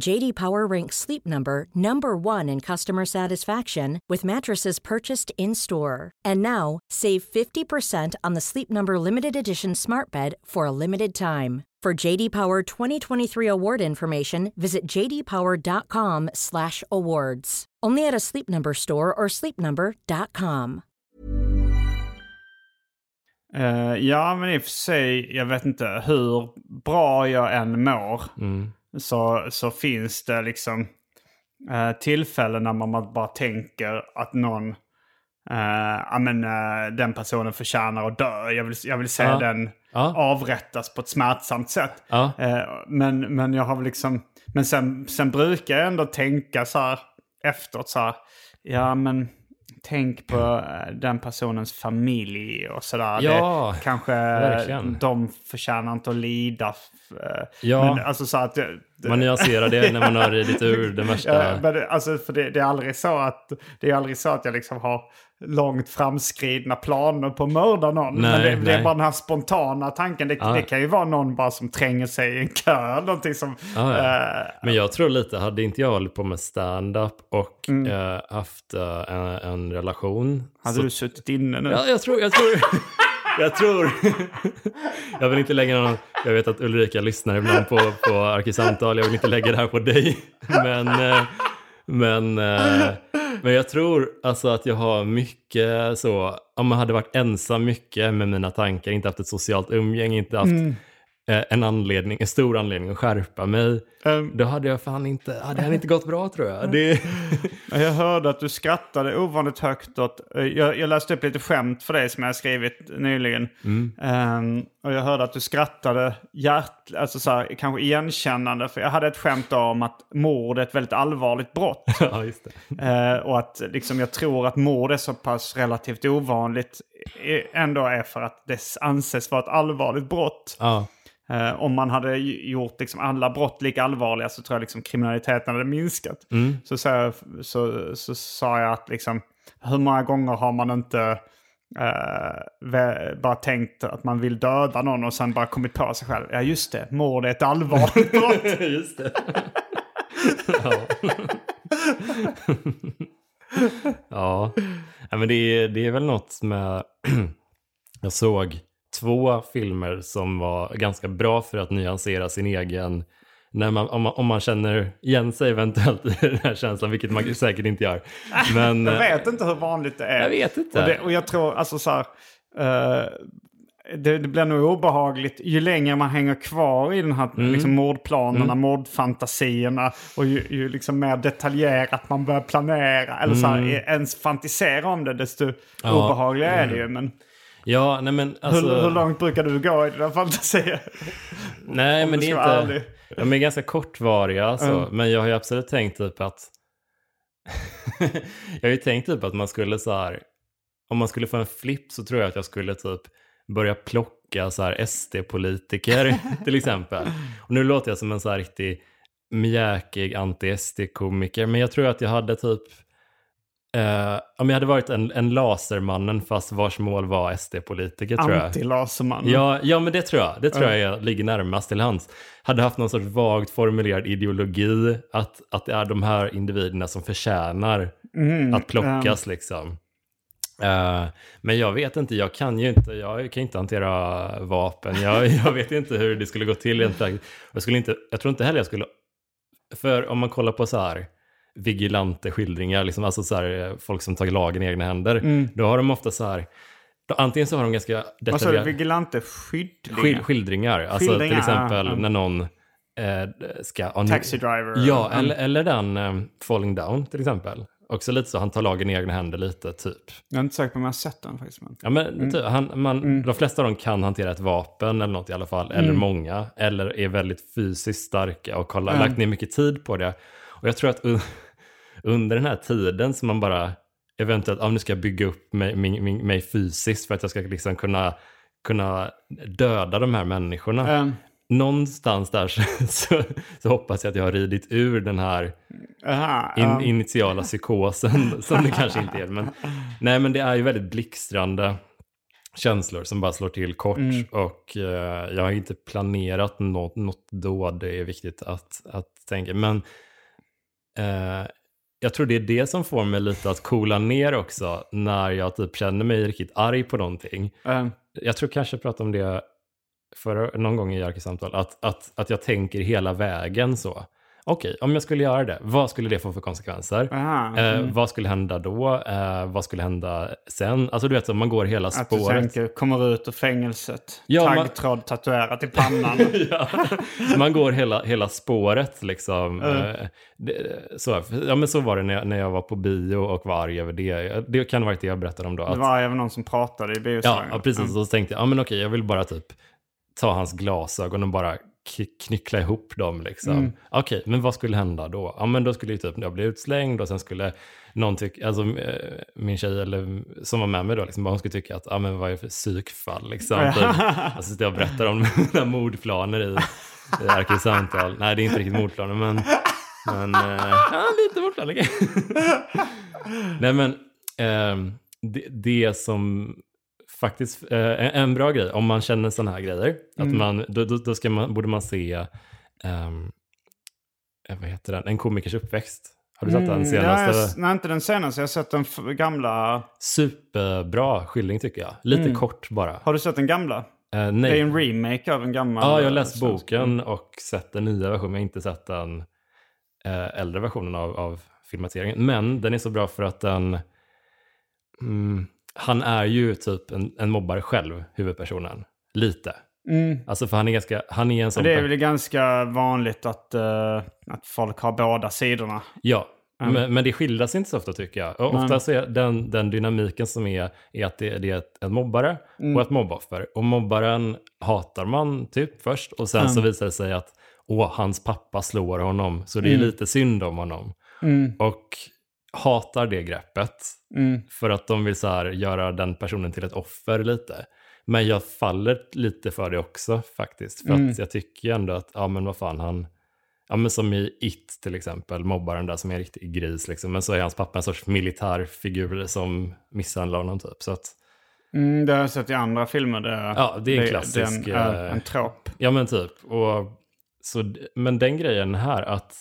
JD Power ranks Sleep Number number 1 in customer satisfaction with mattresses purchased in-store. And now, save 50% on the Sleep Number limited edition Smart Bed for a limited time. For JD Power 2023 award information, visit jdpower.com/awards. Only at a Sleep Number store or sleepnumber.com. Eh, ja, men i och för sig, jag vet inte hur bra jag än mår. Så, så finns det liksom eh, tillfällen när man bara tänker att någon, eh, men eh, den personen förtjänar att dö. Jag vill, jag vill se Ja. den Ja. avrättas på ett smärtsamt sätt. Ja. Eh, men, men jag har liksom, men sen, sen brukar jag ändå tänka så här efteråt så här, ja men tänk på eh, den personens familj och sådär. Ja, det, kanske verkligen. de förtjänar inte att lida. eh, Ja. Men, alltså så att... Man nyanserar det när man har ridit ur det värsta. Ja, men alltså, för det, det är aldrig så att det är aldrig så att jag liksom har långt framskridna planer på att mörda någon. Nej, men det, det är bara den här spontana tanken. Det, Ja. det kan ju vara någon bara som tränger sig i en kö. Någonting som... Ja, ja. eh, Men jag tror lite, hade inte jag hållit på med stand-up och Mm. eh, haft eh, en, en relation. hade så- du suttit inne nu? Ja, jag tror, jag tror, jag tror. jag vill inte lägga någon, jag vet att Ulrika lyssnar ibland på, på Arkisamtal, jag vill inte lägga det här på dig. Men, men, eh, men jag tror alltså att jag har mycket så, om man hade varit ensam mycket med mina tankar, inte haft ett socialt umgänge, inte haft mm en anledning, en stor anledning att skärpa mig, Ehm, då hade jag fan inte, hade det inte gått bra tror jag. Det, Jag hörde att du skrattade ovanligt högt åt... eh, Jag, jag läste upp lite skämt för dig som jag skrivit nyligen. Ehm, och jag hörde att du skrattade hjärt, alltså så här, kanske igenkännande. För jag hade ett skämt om att mord är ett väldigt allvarligt brott. ja, just det. Eh, och att liksom, jag tror att mord är så pass relativt ovanligt eh, ändå är för att det anses vara ett allvarligt brott. Ja. Eh, om man hade gjort liksom alla brott lika allvarliga så tror jag liksom kriminaliteten hade minskat. Så, så, jag- så, så sa jag att liksom, hur många gånger har man inte eh, bara tänkt att man vill döda någon och sen bara kommit på sig själv. Ja just det, mord är ett allvarligt brott. Just det. ja. ja, men det är, det är väl något med... jag såg två filmer som var ganska bra för att nyansera sin egen... När man, om, man, om man känner igen sig eventuellt i den här känslan, vilket man säkert inte gör. Men, jag vet inte hur vanligt det är. Jag vet inte. Och, det, och jag tror, alltså så här, eh, det, det blir nog obehagligt ju längre man hänger kvar i den här Mm. liksom, mordplanerna, mordfantasierna och ju, ju liksom mer detaljerat man börjar planera eller så här, ens fantisera om det desto Mm. Ja. Mm. obehagligare är det ju. Men ja, nej men alltså... hur, hur långt brukar du gå i dina fantasier? Nej, men det är inte... ärlig. De är ganska kortvariga, alltså. Mm. men jag har ju absolut tänkt typ att... jag har ju tänkt typ att man skulle så här... Om man skulle få en flipp så tror jag att jag skulle typ börja plocka så här SD-politiker till exempel. Och nu låter jag som en så här riktig mjäkig anti-SD-komiker, men jag tror att jag hade typ... Eh, om jag hade varit en, en lasermannen fast vars mål var SD-politiker tror jag. Anti-Laserman. Ja, ja, men det tror jag. Det tror jag är- ligger närmast till hands. Hade haft någon sorts vagt formulerad ideologi att, att det är de här individerna som förtjänar Mm, att plockas liksom. Eh, men jag vet inte, jag kan ju inte, jag kan inte hantera vapen. Jag, jag vet inte hur det skulle gå till rent praktiskt. Jag, skulle inte, jag tror inte heller jag skulle, för om man kollar på så här vigilante skildringar, liksom, alltså så här, eh, folk som tar lagen i egna händer, då har de ofta så här, då, antingen så har de ganska Vad sa du? detaljerade Vigilante skydlingar? skil, skildringar. Alltså Skildringar, till exempel ja. när någon eh, ska... ja, nu- Taxi driver. Ja, Mm. eller, eller den eh, Falling Down till exempel. Också lite så, han tar lagen i egna händer lite, typ. Jag är inte säker på om jag har sett den faktiskt. Men... Ja, men typ, han, man, De flesta av dem kan hantera ett vapen eller något i alla fall, eller många, eller är väldigt fysiskt starka och har lagt ner mycket tid på det. Och jag tror att under den här tiden som man bara eventuellt, ja, nu ska jag bygga upp mig, min, mig fysiskt för att jag ska liksom kunna, kunna döda de här människorna. Ehm, Någonstans där så, så, så hoppas jag att jag har ridit ur den här aha, in, initiala psykosen som det kanske inte är. Men, nej, men det är ju väldigt blixtrande känslor som bara slår till kort. Mm. Och eh, jag har inte planerat något, något då, det är viktigt att, att tänka. Men eh, jag tror det är det som får mig lite att coola ner också när jag typ känner mig riktigt arg på någonting. Ehm, Jag tror kanske jag pratade om det för någon gång i Jerky-samtal, att, att, att jag tänker hela vägen så. Okej, om jag skulle göra det, vad skulle det få för konsekvenser? aha, Eh, mm. vad skulle hända då? Eh, vad skulle hända sen? Alltså du vet, så man går hela Att du spåret. tänker, kommer ut ur fängelset, Ja, man- taggtråd tatuerat i pannan. ja. Man går hela, hela spåret liksom. Eh, det, så, ja, men så var det när jag, när jag var på bio och var arg över det. Det kan ha varit det jag berättade om då. det Att, var även någon som pratade i biosalongen. ja, precis. Så tänkte jag, ja men okej, jag vill bara typ ta hans glasögon och bara knyckla ihop dem liksom. Mm. Okej, men vad skulle hända då? Ja, men då skulle ju typ jag bli utslängd och sen skulle någon tycka, alltså eh, min tjej eller som var med mig då, liksom, hon skulle tycka att, ja men vad är det för psykfall liksom. Typ. Alltså jag berättar om mina mordplaner i, i arkivsamtal. Nej, det är inte riktigt mordplaner, men, men eh, ja, lite mordplaner. Nej, men ehm, det, det som faktiskt eh, en, bra grej, om man känner sådana här grejer, att man, då, då, ska man, borde man se, eh, vad heter den, En komikers uppväxt. Har du sett den Mm, senaste? nej, jag- nej, inte den senaste. Jag har sett den gamla. Superbra skildring tycker jag. Lite Mm. kort bara. Har du sett den gamla? Eh, Det är nej. en remake av en gammal. Ja, jag har läst boken och sett den nya versionen. Jag har inte sett den eh, äldre versionen av, av filmatiseringen. Men den är så bra för att den... Mm, han är ju typ en, en mobbare själv, huvudpersonen. Lite. Mm. Alltså för han är ganska... Han är en sån... Det är väl ganska vanligt att, eh, att folk har båda sidorna. Ja, men, men det skildras inte så ofta tycker jag. Och ofta så är den, den dynamiken som är, är att det, det är ett, en mobbare och ett mobboffer. Och mobbaren hatar man typ först och sen så visar det sig att åh, hans pappa slår honom, så det är lite synd om honom. Och hatar det greppet för att de vill så här göra den personen till ett offer lite. Men jag faller lite för det också faktiskt. För att jag tycker ändå att, ja men vad fan, han, ja men som i It till exempel, mobbaren där som är en riktig gris liksom. Men så är hans pappa en sorts militärfigur som misshandlar honom typ. Så att, Mm, det har jag sett i andra filmer. Det, Ja, det är en klassisk, Det är en, eh, en trop. ja men typ. Och, så, men den grejen här att,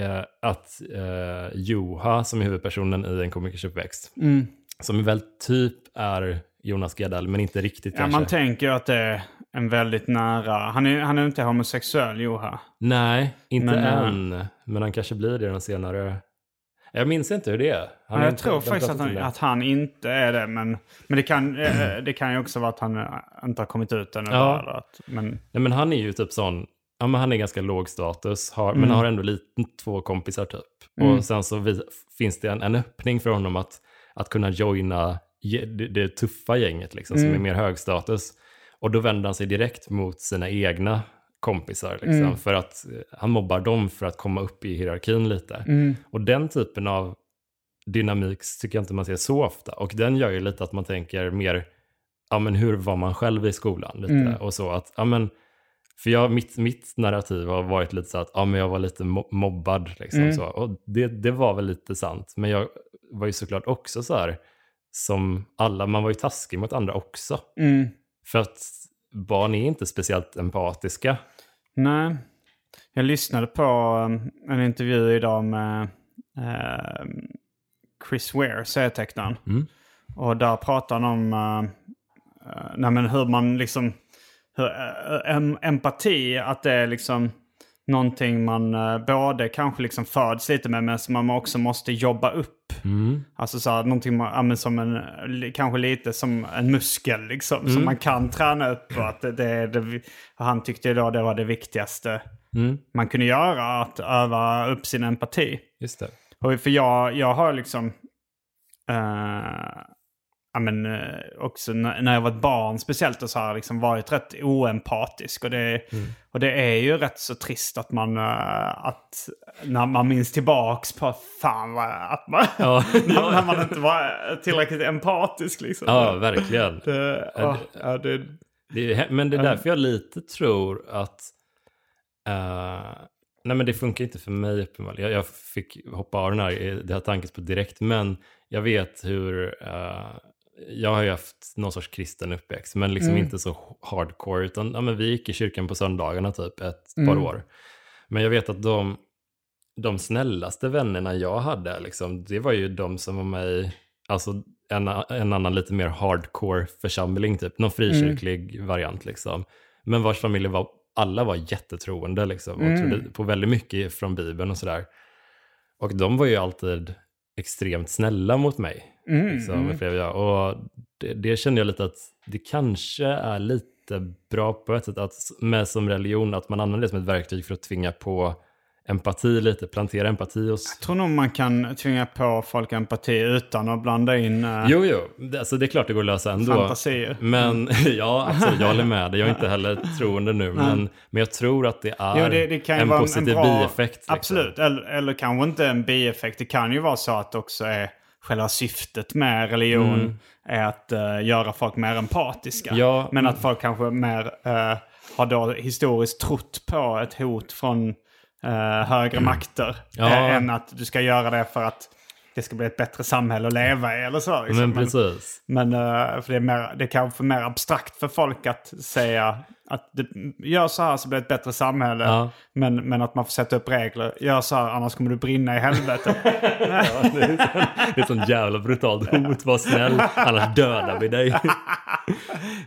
eh, att eh, Joha som är huvudpersonen i en komikers uppväxt, Mm. som väl typ är Jonas Gardell, men inte riktigt Ja, kanske. man tänker ju att det är en väldigt nära... Han är, han är inte homosexuell, Joha. Nej, inte Men, eh, än. Men han kanske blir det den senare. Jag minns inte hur det är. Han jag inte- tror faktiskt att han, att han inte är det. Men, men det, kan, eh, det kan ju också vara att han eh, inte har kommit ut ännu. Ja. bara, eller att, men, Nej, men han är ju typ sån, ja men han är ganska låg status, har, Mm. men har ändå lite, två kompisar typ. Och sen så vi, finns det en, en öppning för honom att, att kunna joina det, det tuffa gänget liksom, som är Mm. mer högstatus. Och då vänder han sig direkt mot sina egna kompisar, liksom, Mm. för att eh, han mobbar dem för att komma upp i hierarkin lite. Mm. Och den typen av dynamik tycker jag inte man ser så ofta. Och den gör ju lite att man tänker mer, ja men hur var man själv i skolan? Lite. Mm. Och så att, ja men, för jag, mitt, mitt narrativ har varit lite så att, ja men jag var lite mo- mobbad liksom Mm. så. Och det, det var väl lite sant. Men jag var ju såklart också så här, som alla, man var ju taskig mot andra också. mm. För att barn är inte speciellt empatiska. Nej. Jag lyssnade på um, en intervju idag med eh, Chris Ware, serietecknaren. Mm. Och där pratar han om uh, uh, nej, men hur man liksom... Hur, eh, em, empati, att det är liksom någonting man uh, både kanske liksom föds lite med men som man också måste jobba upp. Mm. Alltså så här, någonting man, som en, kanske lite som en muskel liksom. Som man kan träna upp. Och att det, det, det, han tyckte då det var det viktigaste Mm. man kunde göra. Att öva upp sin empati. Just det. Och för jag, jag har liksom... eh, ja, men, eh, också när, jag var ett barn speciellt och så har liksom varit rätt oempatisk. Och det, och det är ju rätt så trist att man... eh, att när man minns tillbaks på fan vad, att man... Ja. när, när man inte var tillräckligt empatisk liksom. Ja, verkligen. Det, åh, ja, det, Det men det är därför jag lite tror att... eh, nej men det funkar inte för mig uppenbarligen. Jag, jag fick hoppa av den här, det har tankats på direkt. Men jag vet hur... jag har ju haft någon sorts kristen uppväxt, men liksom inte så hardcore. Utan ja, men vi gick i kyrkan på söndagarna typ ett par år. Men jag vet att de, de snällaste vännerna jag hade, liksom, det var ju de som var med i alltså, en, en annan lite mer hardcore församling, typ. någon frikyrklig variant. Liksom. Men vars familjer var, alla var jättetroende liksom, och trodde på väldigt mycket från Bibeln och sådär. Och de var ju alltid extremt snälla mot mig. Liksom, upplever jag. Och det, det kände jag lite att det kanske är lite bra på ett sätt att med som religion att man använder det som ett verktyg för att tvinga på empati lite, plantera empati hos... Jag tror nog man kan tvinga på folk empati utan att blanda in uh, Jo, jo, det, alltså, det är klart det går att lösa ändå. fantasier. Men ja, absolut, jag håller med dig. Jag är inte heller troende nu. Men, men jag tror att det är Jo, det, det en positiv en bra, bieffekt. Liksom. Absolut, eller, eller kanske inte en bieffekt. Det kan ju vara så att det också är själva syftet med religion är att eh, göra folk mer empatiska. Mm. Ja. Men att folk kanske mer eh, har då historiskt trott på ett hot från eh, högre makter. Mm. Ja. eh, än att du ska göra det för att det ska bli ett bättre samhälle att leva i eller så. liksom. Men precis. Men eh, för det, är mer, det är kanske mer abstrakt för folk att säga att det, gör så här så blir det ett bättre samhälle. Ja. Men, men att man får sätta upp regler. Gör så här annars kommer du brinna i helvetet. Ja, det, är sån, det är ett sånt jävla brutalt hot. Var snäll, annars dödar vi dig.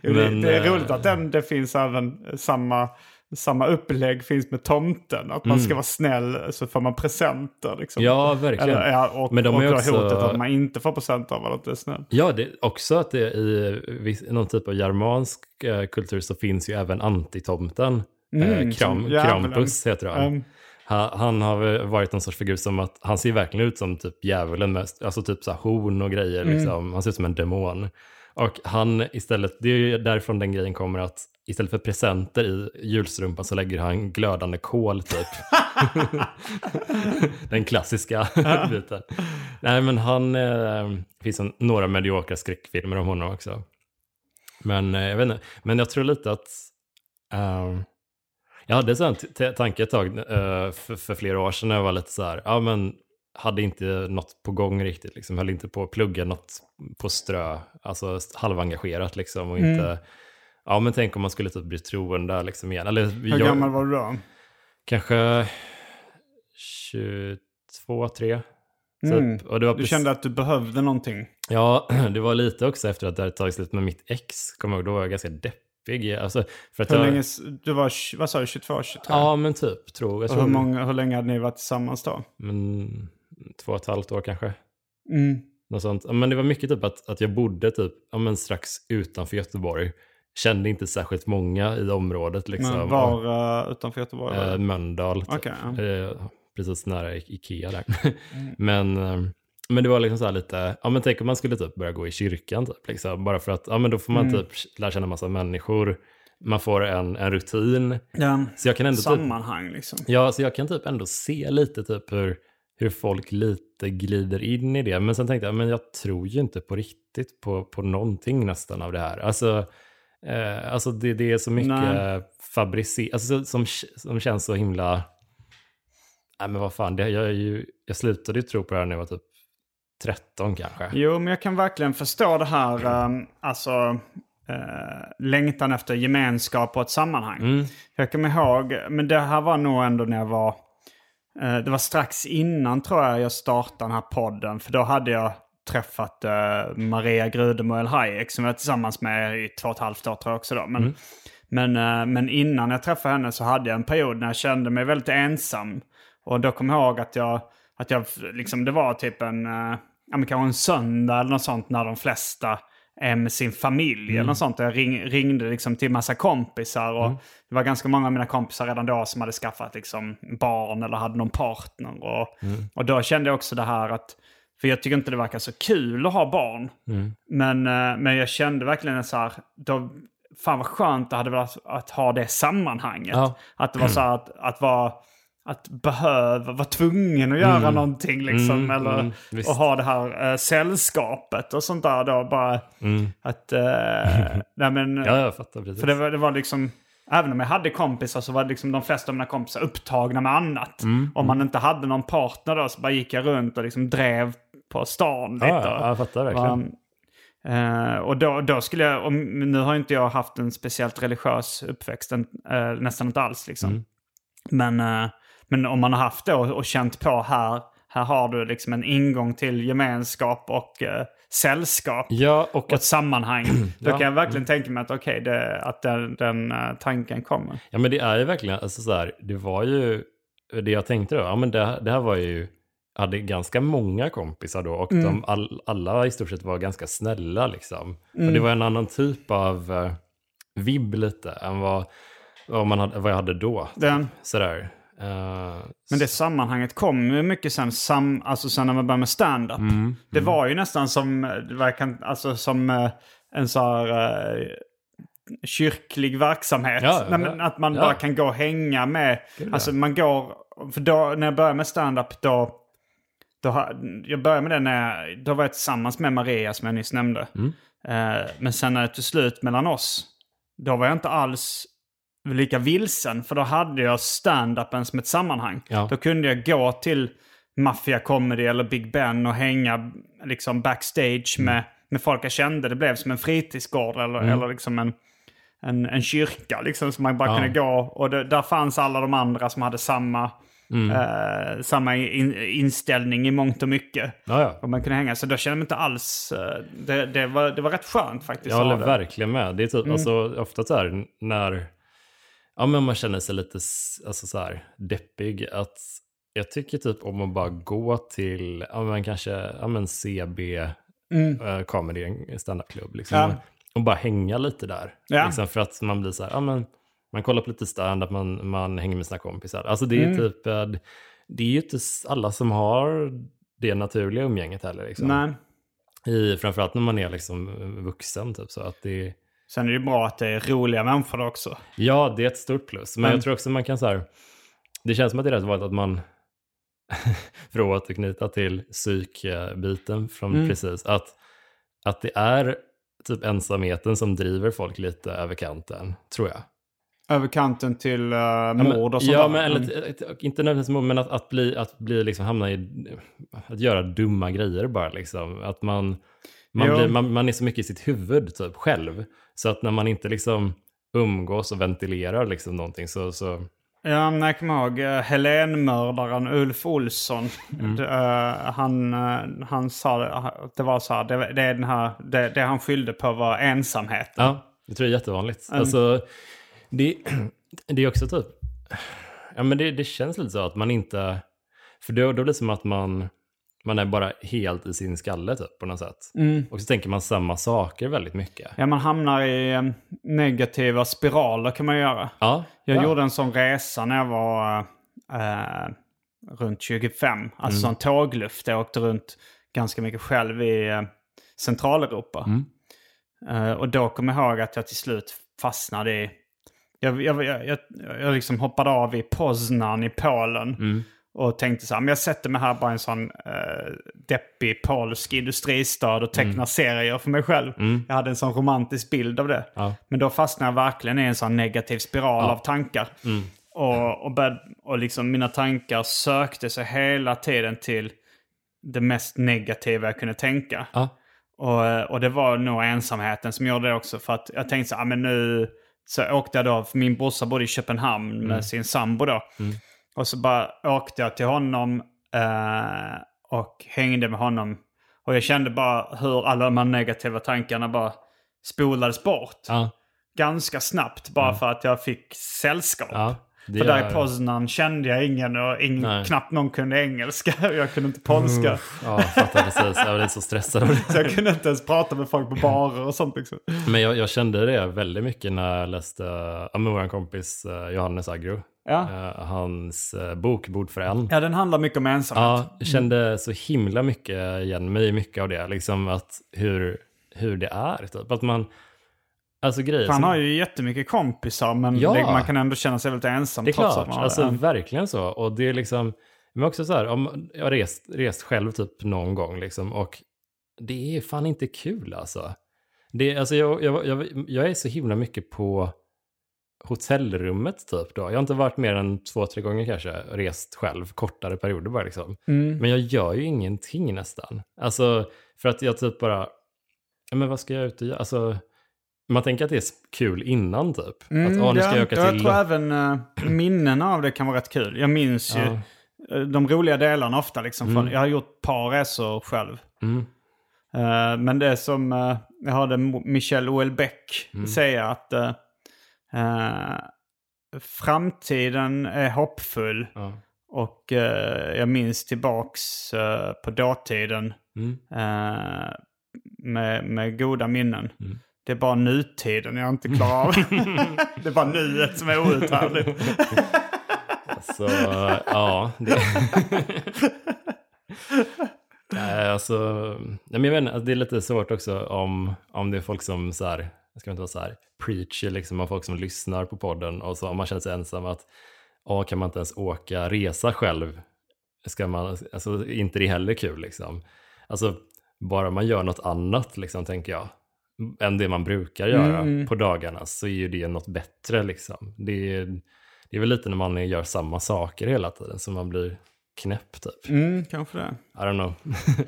det, Men, det är eh, roligt att den, det finns även samma, samma upplägg finns med tomten. Att man ska vara snäll så får man presenter. Liksom. Mm. Ja, verkligen. Eller, ja, och, Men de och är också- hotet att man inte får presenter av att inte är snäll. Ja, det, också att det i någon typ av germansk eh, kultur så finns ju även antitomten. Mm, eh, som Kram. Krampus heter han. Mm. Ha- Han har varit någon sorts figur som att han ser verkligen ut som typ djävulen med alltså typ så här horn och grejer. Mm. Liksom. Han ser ut som en demon. Och han istället, det är ju därifrån den grejen kommer att istället för presenter i julstrumpan så lägger han glödande kol typ. den klassiska biten. Nej men han, eh, det finns en, några mediokra skräckfilmer om honom också. Men eh, jag vet inte, men jag tror lite att eh, jag hade en tanke ett tag eh, för, för flera år sedan när jag var lite så här, ja men hade inte något på gång riktigt, liksom, höll inte på att plugga något på strö, alltså halvengagerat liksom och inte, ja men tänk om man skulle typ bli troende liksom igen. Eller, Hur jag, gammal var du då? Kanske 22, 3. Typ. Mm. Var Du precis- kände att du behövde någonting. Ja, det var lite också efter att det hade tagit slut med mitt ex. Kommer jag ihåg, då var jag ganska deppig. Alltså, för att Hur jag, länge, du var, vad sa du, 22, 23? Ja, men typ, tror jag. Tror hur, många, hur länge hade ni varit tillsammans då? Men, två och ett halvt år kanske. Mm. Något sånt. Men det var mycket typ att, att jag bodde typ, ja, men strax utanför Göteborg. Kände inte särskilt många i området. Liksom. Men var uh, utanför Göteborg? det? Mölndal. typ. Ja. Mm. Eh, precis nära I- Ikea där. men, eh, men det var liksom så här lite, ja men tänk om man skulle typ börja gå i kyrkan typ. Liksom, bara för att, ja men då får man Mm. typ lära känna massa människor. Man får en, en rutin. Ja. Så jag kan ändå typ, Sammanhang liksom. ja, så jag kan typ ändå se lite typ hur, hur folk lite glider in i det. Men sen tänkte jag, men jag tror ju inte på riktigt på, på någonting nästan av det här. Alltså, eh, alltså det, det är så mycket fabricerat, alltså, som, som känns så himla... Nej men vad fan, det, jag, är ju, jag slutade ju tro på det här när jag var typ 13 kanske. Jo, men jag kan verkligen förstå det här, um, alltså uh, längtan efter gemenskap och ett sammanhang. Mm. Jag kommer ihåg, men det här var nog ändå när jag var, det var strax innan tror jag jag startade den här podden. För då hade jag träffat eh, Maria Grudemoel Hayek som jag var tillsammans med i två och ett halvt år tror jag också då. Men, men, eh, men innan jag träffade henne så hade jag en period när jag kände mig väldigt ensam. Och då kom jag ihåg att jag, att jag liksom, det var typ en, eh, ja men kanske en söndag eller något sånt när de flesta med sin familj eller något sånt. Jag ring, ringde liksom till massa kompisar och det var ganska många av mina kompisar redan då som hade skaffat liksom barn eller hade någon partner. Och, och då kände jag också det här att, för jag tycker inte det verkar så kul att ha barn. Men, eh, men jag kände verkligen så här, då, fan vad skönt det hade varit att ha det sammanhanget. Ja. Att det var så här att, att vara att behöva, vara tvungen att göra någonting liksom. Mm, eller mm, visst. och ha det här eh, sällskapet och sånt där då. Bara att, eh, nej men, Mm. Ja, jag fattar precis. för det var, det var liksom, även om jag hade kompisar så var liksom de flesta av mina kompisar upptagna med annat. Mm, Om man inte hade någon partner då så bara gick jag runt och liksom drev på stan lite. ja, ja, jag fattar verkligen. Eh, och då, då skulle jag, och nu har inte jag haft en speciellt religiös uppväxt, en, eh, nästan inte alls liksom. Mm. Men, eh, men om man har haft det och, och känt på här, här har du liksom en ingång till gemenskap och eh, sällskap Ja, och och ett sammanhang. Då Ja. kan jag verkligen tänka mig att okej, det, att den, den eh, tanken kommer. ja, men det är ju verkligen, alltså så här, det var ju, det jag tänkte då, ja men det, det här var ju, jag hade ganska många kompisar då och de all, alla i stort sett var ganska snälla liksom. Och det var en annan typ av uh, vibb lite än vad, vad, man hade, vad jag hade då. Den, Sådär. Eh, Men det sammanhanget kom ju mycket sen, sam, alltså sen när man började med stand-up. Mm, det var ju nästan som, alltså, som eh, en så här eh, kyrklig verksamhet. Ja, ja, ja. Att man bara kan gå och hänga med. Gud, alltså man går, för då, när jag började med stand-up då, då jag började med det när jag, då var jag tillsammans med Maria som jag nyss nämnde. Mm. Eh, men sen när det tog slut mellan oss, då var jag inte alls lika vilsen. För då hade jag stand-upen som ett sammanhang. Ja. Då kunde jag gå till Mafia Comedy eller Big Ben och hänga liksom backstage Mm. med, med folk jag kände. Det blev som en fritidsgård eller, eller liksom en, en, en kyrka liksom som man bara Ja. kunde gå. Och det, där fanns alla de andra som hade samma, Mm. eh, samma in, inställning i mångt och mycket. Ja, ja. Och man kunde hänga. Så då kände mig inte alls... eh, Det, det, var, det var rätt skönt faktiskt. Jag håller verkligen med. Det är typ, alltså, ofta så här när ja, men man känner sig lite alltså, så här, deppig. Att jag tycker typ om att bara gå till ja, men kanske ja, men CB mm. comedy, en standupklubb. Liksom, Ja. och, bara hänga lite där. Ja. Liksom, för att man blir så här, ja, men, man kollar på lite standup, man, man hänger med sina kompisar. Alltså det är Mm. typ, eh, det är ju inte alla som har det naturliga umgänget heller. Liksom. Nej. I, framförallt när man är liksom vuxen. Typ, så att det, Sen är det ju bra att det är roliga människor också. ja, det är ett stort plus. Men Men- jag tror också man kan så här, det känns som att det är rätt vanligt att man, för att återknyta till psykbiten från Mm. precis, att, att det är typ ensamheten som driver folk lite över kanten, tror jag. Över kanten till uh, mord och sånt Ja, där. men, Mm. eller, ett- inte nödvändigtvis mord, men att, att bli, att bli liksom, hamna i, att göra dumma grejer bara liksom. Att man, man, blir, man, man är så mycket i sitt huvud typ själv. Så att när man inte liksom umgås och ventilerar liksom någonting så, så Ja, men jag kommer ihåg uh, Helenmördaren Ulf Olsson. Mm. Eh, han, eh, han sa det, att det var så här, det, det, är den här det, det han skyllde på var ensamheten. Ja, jag tror det är jättevanligt. Mm. Alltså, det, det är också typ... Ja, men det, det känns lite så att man inte... För då, då blir det som att man, man är bara helt i sin skalle typ, på något sätt. Mm. Och så tänker man samma saker väldigt mycket. Ja, man hamnar i eh, negativa spiraler kan man göra. Ja, Jag ja. gjorde en sån resa när jag var eh, runt 25. Alltså Mm. sån tågluft. Jag åkte runt ganska mycket själv i eh, Centraleuropa. Mm. Eh, och då kom jag ihåg att jag till slut fastnade i... Jag, jag, jag, jag, jag liksom hoppade av i Poznan i Polen. Mm. Och tänkte så här, men jag sätter mig här bara i en sån eh, deppig polsk industristad och tecknar Mm. serier för mig själv. Jag hade en sån romantisk bild av det. Ja. Men då fastnade jag verkligen i en sån negativ spiral av tankar. Mm. Och, och, började, och liksom mina tankar sökte sig hela tiden till det mest negativa jag kunde tänka. Ja. Och, och det var nog ensamheten som gjorde det också. För att jag tänkte så här, ah, men nu så åkte jag då, för min brorsa bodde i Köpenhamn med sin sambo då. Och så bara åkte jag till honom eh, och hängde med honom. Och jag kände bara hur alla de här negativa tankarna bara spolades bort. Ja. Ganska snabbt bara för att jag fick sällskap. Ja, För där är- i Poznan kände jag ingen och ingen, knappt någon kunde engelska. Jag kunde inte polska. Ja, jag fattar precis. Jag var lite så stressad. Så jag kunde inte ens prata med folk på barer och sånt liksom. Men jag, jag kände det väldigt mycket när jag läste uh, med vår kompis eh, Johannes Agro. Ja. Eh, hans uh, bok Bord för en. ja, den handlar mycket om ensamhet. Ja, jag kände så himla mycket igen mig i mycket av det. Liksom att hur, hur det är. Typ. Att man, alltså grejer han som- har ju jättemycket kompisar men Ja. det, man kan ändå känna sig väldigt ensam. Det är klart, alltså en- verkligen så. Och det är liksom, men också så här, om jag har rest, rest själv typ någon gång liksom. Och det är fan inte kul alltså. Det, alltså jag, jag, jag, jag är så himla mycket på hotellrummet typ då. Jag har inte varit mer än två, tre gånger kanske, rest själv, kortare perioder bara liksom. Mm. Men jag gör ju ingenting nästan. Alltså, för att jag typ bara, men vad ska jag ut och göra? Alltså, man tänker att det är kul innan typ. att, åh, nu ska ja, jag åka jag till... tror även uh, minnena av det kan vara rätt kul. Jag minns ju Ja. eh, de roliga delarna ofta. Liksom, från, jag har gjort ett par resor själv. Mm. Eh, men det som eh, jag hörde Michel Houellebecq Mm. säga att eh, eh, framtiden är hoppfull. Ja. Och eh, jag minns tillbaks eh, på dåtiden Mm. med, med goda minnen. Mm. Det är bara nutiden jag inte klarar av. det är bara nuet som är outhärdligt. Så ja, det... Nej, alltså, jag inte, alltså, det är lite svårt också om, om det är folk som så här, jag ska inte vara så här, preacher liksom, av folk som lyssnar på podden och så om man känner sig ensam att, ja, kan man inte ens åka resa själv, ska man, alltså inte det heller kul liksom. Alltså, bara man gör något annat liksom, tänker jag, än det man brukar göra Mm. på dagarna så är ju det något bättre liksom. Det är, det är väl lite när man gör samma saker hela tiden som man blir knäpp typ. Mm, kanske det. I don't know.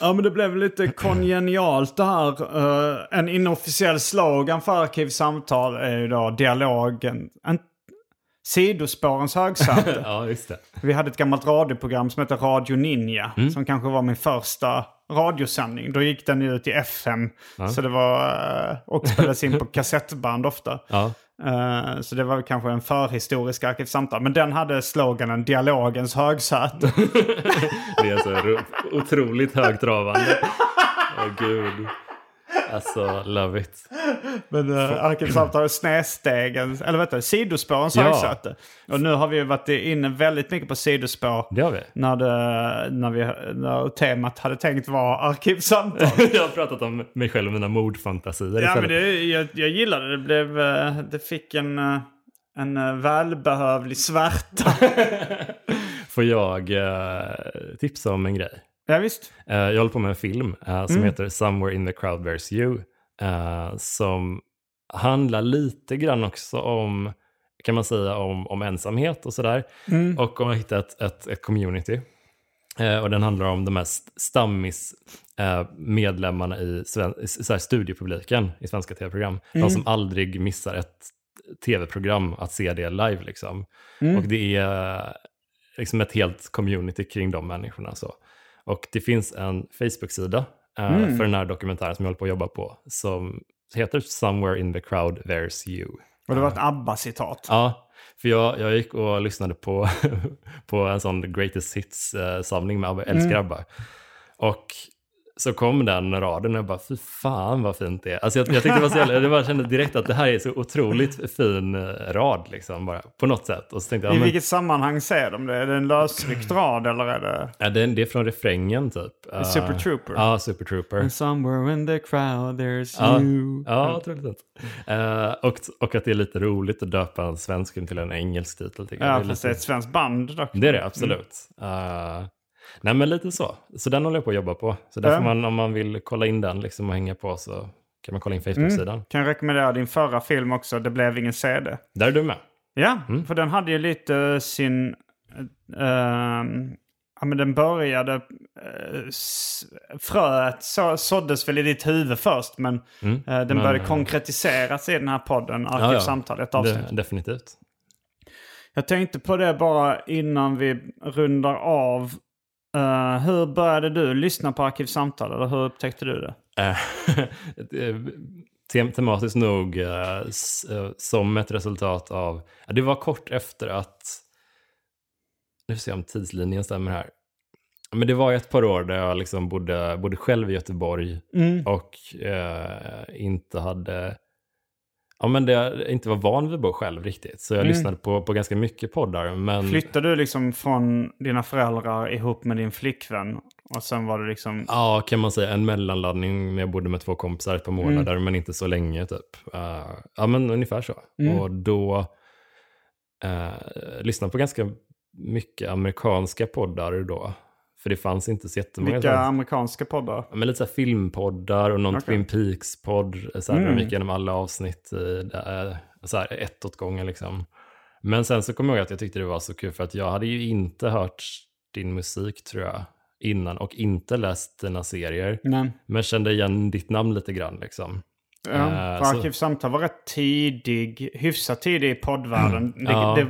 Ja, men det blev lite kongenialt det här. Eh, en inofficiell slogan för Arkivsamtal är ju då dialogen. En, sidospårens högsäte. ja, just det. Vi hade ett gammalt radioprogram som hette Radio Ninja. Som kanske var min första radiosändning. Då gick den ut i FM. Så det var, eh, och spelades in på kassettband ofta. Ja. Eh, Så det var kanske en förhistorisk arkivsamtal. Men den hade sloganen dialogens högsäte. Det är så ro- otroligt högtravande. Åh gud. Alltså, love it. Men uh, arkivsamtal är snedstegens, eller vet du, sidospårens Ja. högsäte. Och nu har vi varit inne väldigt mycket på sidospår. Det har vi. När, det, när, vi, när temat hade tänkt vara arkivsamtal. Jag har pratat om mig själv och mina mordfantasier ja, men det, jag, jag gillade det. Det, blev, eh, det fick en, eh, en eh, välbehövlig svärta. Får jag eh, tipsa om en grej? Ja, visst. Eh, jag håller på med en film eh, som Mm. heter Somewhere in the crowd there's you. eh, som handlar lite grann också om, kan man säga, om, om ensamhet och sådär. Mm. Och om att hitta ett, ett, ett community. Och den handlar om de här stammis medlemmarna i, i studiepubliken i svenska tv-program. De som aldrig missar ett tv-program att se det live. Liksom. Och det är liksom ett helt community kring de människorna. Så. Och det finns en Facebook-sida eh, för den här dokumentären som jag håller på att jobba på som heter Somewhere in the crowd there's you. Och det var ett ABBA-citat. Ja, för jag, jag gick och lyssnade på, på en sån greatest hits-samling med ABBA, älskar ABBA. Och så kom den raden och jag bara, fy fan vad fint det är. Alltså jag, jag tyckte det var så jävla, jag bara kände direkt att det här är så otroligt fin eh, rad liksom bara, på något sätt. Och så tänkte jag, I men, vilket sammanhang ser de det? Är det en lösryckt rad eller är det... ja, det, är- det är från refrängen typ. Eh, Super Trooper. Ja, Super Trooper. Somewhere in the crowd there's Ja, you. ja otroligt fint. Eh, och, och att det är lite roligt att döpa en svensk till en engelsk titel. jag. Ja, Det är fast det är ett svenskt band dock. Det är det absolut. Eh, nej men lite så. Så den håller jag på att jobba på. Så där Ja. får man, om man vill kolla in den liksom och hänga på så kan man kolla in Facebook-sidan. Kan jag rekommendera din förra film också, Det blev ingen CD. Där är du med. Ja, Mm. för den hade ju lite sin... ehm, ja, men den började... Uh, fröet så, såddes väl i ditt huvud först, men Mm. eh, den Men, började eh, konkretiseras i den här podden, Ja, ja. Arkivsamtal, ett avsnitt. Det, definitivt. Jag tänkte på det bara innan vi rundar av. Eh, hur började du lyssna på Arkivsamtal, eller hur upptäckte du det? Eh, eh, tem tematiskt nog eh, som ett resultat av, ja, det var kort efter att, nu får se om tidslinjen stämmer här. Men det var ett par år där jag liksom bodde, bodde själv i Göteborg och eh, inte hade, ja men det, inte var van vid att bo själv riktigt. Så jag lyssnade på, på ganska mycket poddar. Men, Flyttade du liksom från dina föräldrar ihop med din flickvän? Och sen var det liksom... Ja, kan man säga. En mellanladdning när jag bodde med två kompisar ett par månader, men inte så länge typ. Eh, ja, men ungefär så. Och då uh, lyssnade på ganska mycket amerikanska poddar då. För det fanns inte så jättemånga. Vilka så här- amerikanska poddar? Ja, men lite så här filmpoddar och någon Okej. Twin Peaks-podd. Så här, Mm. De gick igenom alla avsnitt där, så här, ett åt gången liksom. Men sen så kommer jag ihåg att jag tyckte det var så kul för att jag hade ju inte hört din musik tror jag innan och inte läst dina serier. Nej. Men kände igen ditt namn lite grann liksom. Ja, Eh, för Arkivsamtal var rätt tidig, hyfsat tidig i poddvärlden. Det, Ja. det,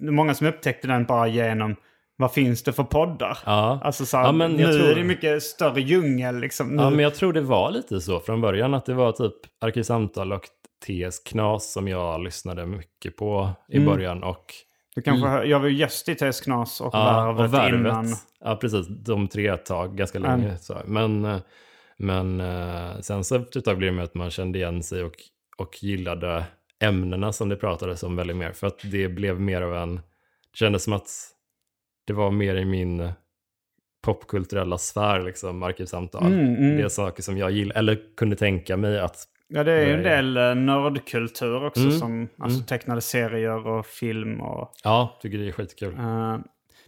det är många som upptäckte den bara genom vad finns det för poddar? Ja. Alltså så här, Ja, men nu tror- är det mycket större djungel liksom. Nu. Ja, men jag tror det var lite så från början att det var typ Arkivsamtal och TS Knas som jag lyssnade mycket på i Mm. början och du kanske, hör- Jag var ju gäst i TS Knas och Ja, Värvet, och värvet. innan. Ja, precis. De tre ett tag, ganska länge. Så. Men, eh, men eh, sen så efter ett tag blev det med att man kände igen sig och, och gillade ämnena som det pratades om väldigt mer. För att det blev mer av en, Det kändes som att det var mer i min popkulturella sfär, liksom, arkivsamtal. Mm, mm. Det är saker som jag gillar, eller kunde tänka mig att Ja, det är ju en del eh, nördkultur också. Mm, Som, alltså mm. tecknade serier och film och... Ja, tycker det är skitkul. eh,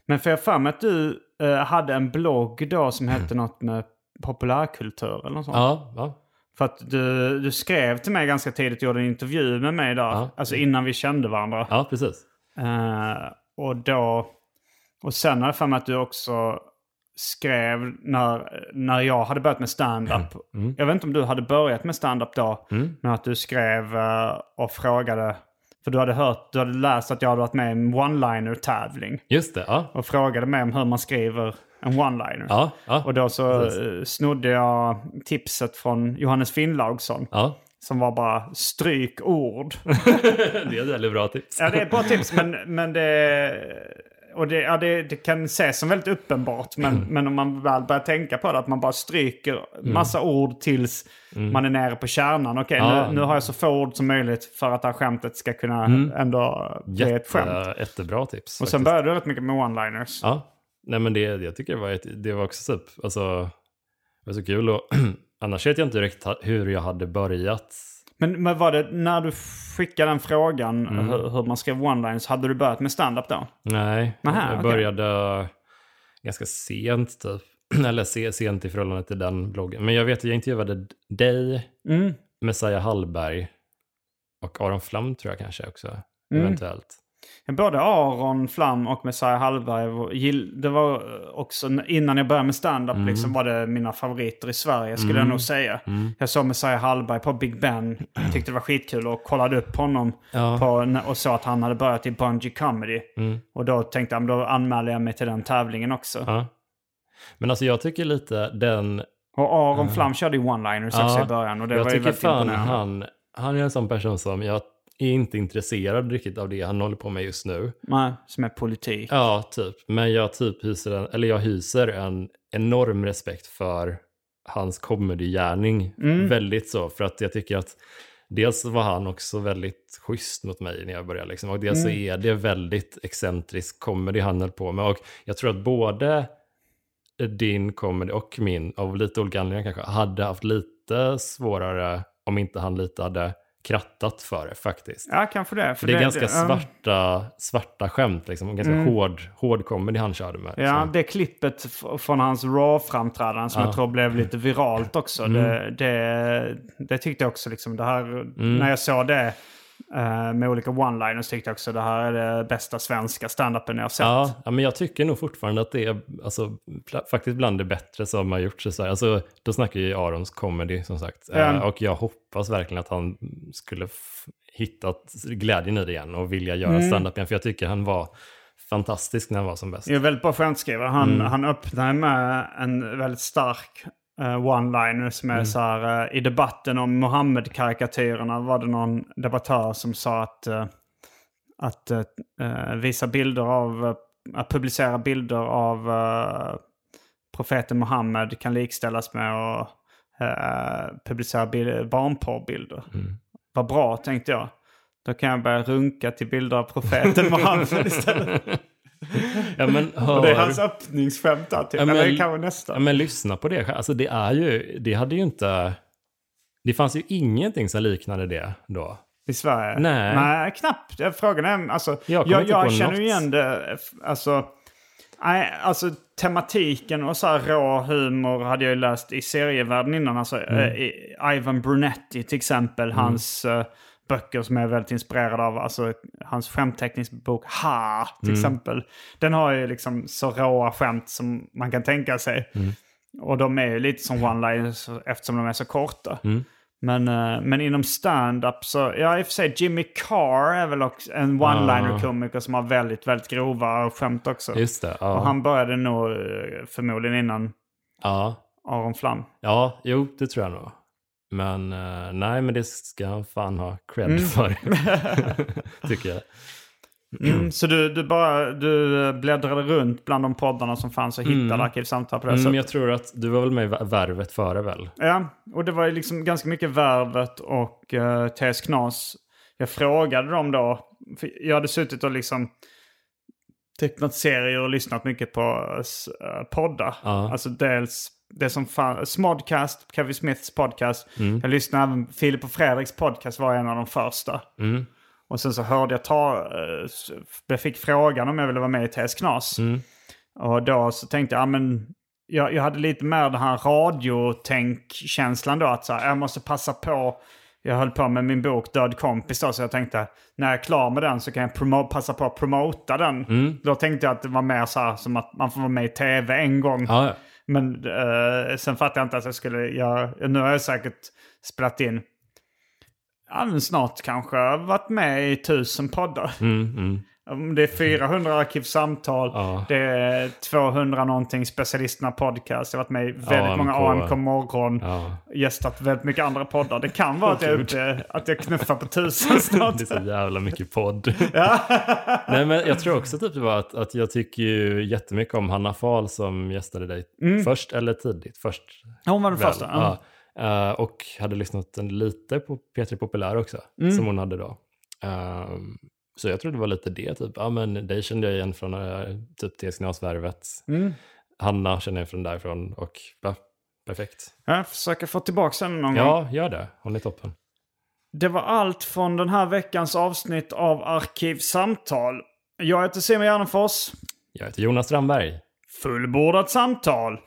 men för jag för mig att du eh, hade en blogg då som hette något med populärkultur eller något sånt. Ja, ja. För att du, du skrev till mig ganska tidigt och gjorde en intervju med mig där. Ja. Alltså innan vi kände varandra. ja, precis. Eh, och då... Och sen har jag för mig att du också skrev när, när jag hade börjat med stand-up. Mm. Jag vet inte om du hade börjat med stand-up då. Men att du skrev eh, och frågade. För du hade hört, du hade läst att jag hade varit med i en one-liner-tävling. Just det, ja. Och frågade mig om hur man skriver en one-liner. Ja, ja. Och då så Precis. eh, snodde jag tipset från Johannes Finnlaugsson. ja. Som var bara stryk ord. det är ett väldigt bra tips. Ja, det är ett bra tips, men, men det... Och det, ja, det, det kan ses som väldigt uppenbart, men, Mm. men om man väl börjar tänka på det, att man bara stryker massa ord tills man är nere på kärnan. Okej, Mm. Ja. nu, nu har jag så få ord som möjligt för att det här skämtet ska kunna ändå bli ett skämt. Jätte, jättebra tips. Och sen faktiskt. började du rätt mycket med one-liners. Ja, nej men det, jag tycker det var, ett, det var också typ, alltså, det var så kul och annars vet jag inte ha- hur jag hade börjat. Men, men var det när du skickade den frågan Mm. hur, hur man skrev one-liners, hade du börjat med stand-up då? Nej, Nähä, jag började ganska sent typ. Eller se, sent i förhållande till den bloggen. Men jag vet att jag intervjuade dig, Mm. Messiah Hallberg och Aron Flam tror jag kanske också. Mm. Eventuellt. Både Aron Flam och Messiah Hallberg, det var eh, också innan jag började med stand-up Mm. liksom var det mina favoriter i Sverige skulle jag nog säga. Mm. Jag såg Messiah Hallberg på Big Ben, tyckte det var skitkul och kollade upp honom Ja. på, och såg att han hade börjat i Bungee Comedy. Mm. Och då tänkte jag, då anmäler jag mig till den tävlingen också. Ja. Men alltså jag tycker lite den Och Aron Flam körde ju one-liners också Ja, i början och det jag var ju väldigt fan imponerande. han, han är en sån person som jag är inte intresserad riktigt av det han håller på med just nu. Nej, som är politik. Ja, typ. Men jag typ hyser en, eller jag hyser en enorm respekt för hans comedygärning. Mm. Väldigt så, för att jag tycker att dels var han också väldigt schysst mot mig när jag började liksom. Och dels så Mm. är det väldigt excentrisk comedy han höll på med. Och jag tror att både din comedy och min, av lite olika anledningar kanske, hade haft lite svårare om inte han lite hade krattat för det faktiskt. Ja, kanske det. För det är ganska ja. svarta, svarta skämt, liksom, och ganska hård, hård comedy han körde med. Mm. Ja, Så- det klippet från hans Raw-framträdande som Ja. jag tror blev lite viralt också. Mm. Det, det, det tyckte jag också liksom, det här, när jag såg det med olika one-liners tyckte jag också det här är det bästa svenska stand-upen jag har sett. Ja, ja, men jag tycker nog fortfarande att det är alltså, faktiskt bland det bättre som har gjorts i Sverige. Alltså, då snackar ju Arons comedy som sagt. Eh, och jag hoppas verkligen att han skulle hittat glädjen i det igen och vilja göra Mm. stand-up igen. För jag tycker han var fantastisk när han var som bäst. Jag är väldigt bra skämtskrivare. Han, Mm. han öppnar med en väldigt stark eh, one-liner som är Mm. så här. eh, I debatten om Mohammed-karikatyrerna var det någon debattör som sa att, uh, att visa bilder av, att publicera bilder av profeten Mohammed kan likställas med att publicera bil- barnporrbilder. Mm. Vad bra tänkte jag. Då kan jag börja runka till bilder av profeten Mohammed istället. Ja, men, hör, det är hans öppningsskämt typ. Ja, men- Eller kanske nästa. ja, men lyssna på det. Alltså, det, är ju, det hade ju inte... Det fanns ju ingenting som liknade det då. I Sverige? Nej. Nej, knappt. Frågan är, alltså, Jag jag, jag, känner något. ju igen det. Alltså, nej, alltså tematiken och så här rå humor hade jag ju läst i serievärlden innan. Alltså, Mm. eh, Ivan Brunetti till exempel, hans eh, böcker som jag är väldigt inspirerad av. Alltså hans skämtteckningsbok Ha till Mm. exempel. Den har ju liksom så råa skämt som man kan tänka sig. Mm. Och de är ju lite som one-liners eftersom de är så korta. Mm. Men, eh, men inom stand-up så, ja i och för sig Jimmy Carr är väl också en one-liner-komiker som har väldigt, väldigt grova skämt också. Just det. Ja, Och han började nog eh, förmodligen innan ja. Aron Flam. ja jo, det tror jag nog. Men eh, nej, men det ska han fan ha cred Mm. för. Tycker jag. Mm, så du, du bara du eh, bläddrade runt bland de poddarna som fanns och hittade Mm. Arkivsamtal på det Mm, sättet? jag tror att du var väl med i Värvet före väl? Ja, och det var ju liksom ganska mycket Värvet och uh, TS Knas. Jag frågade dem då, jag hade suttit och liksom tecknat serier och lyssnat mycket på uh, poddar. Ja. Alltså dels det som fanns, Smodcast, Kevin Smiths podcast. Mm. Jag lyssnade även, Filip och Fredriks podcast var en av de första. Mm. Och sen så hörde jag ta, eh, jag fick frågan om jag ville vara med i TS Knas. Mm. Och då så tänkte jag, ja, men jag, jag hade lite mer den här radiotänk-känslan då. Att så här, jag måste passa på. Jag höll på med min bok Död kompis då, så jag tänkte när jag är klar med den så kan jag promo- passa på att promota den. Mm. Då tänkte jag att det var mer så här som att man får vara med i tv en gång. Ja, ja. Men eh, sen fattade jag inte att jag skulle göra... Nu har jag säkert spelat in... Ja, men snart kanske varit med i tusen poddar. Mm, mm. Det är 400 arkivsamtal, Ja. det är 200 någonting specialisterna podcast. Jag har varit med i väldigt AMK. många AMK morgon, Ja. gästat väldigt mycket andra poddar. Det kan vara att jag, uppe, att jag knuffar på tusen snart. Det är så jävla mycket podd. Nej, men jag tror också typ det var att, att jag tycker ju jättemycket om Hanna Fahl som gästade dig först eller tidigt. Först Hon var den väl. första. Ja. Ja. Eh, och hade lyssnat en lite på P3 Populär också, Mm. som hon hade då. Ehm, så jag tror det var lite det, typ. Ja, men dig kände jag igen från uh, typ TS-Knas-värvet. Mm. Hanna känner jag från därifrån och ja, perfekt. Jag försöker få tillbaka henne någon gång. Ja, gör det. Hon är toppen. Det var allt från den här veckans avsnitt av Arkivsamtal. Jag heter Simon Gärdenfors. Jag heter Jonas Strandberg. Fullbordat samtal.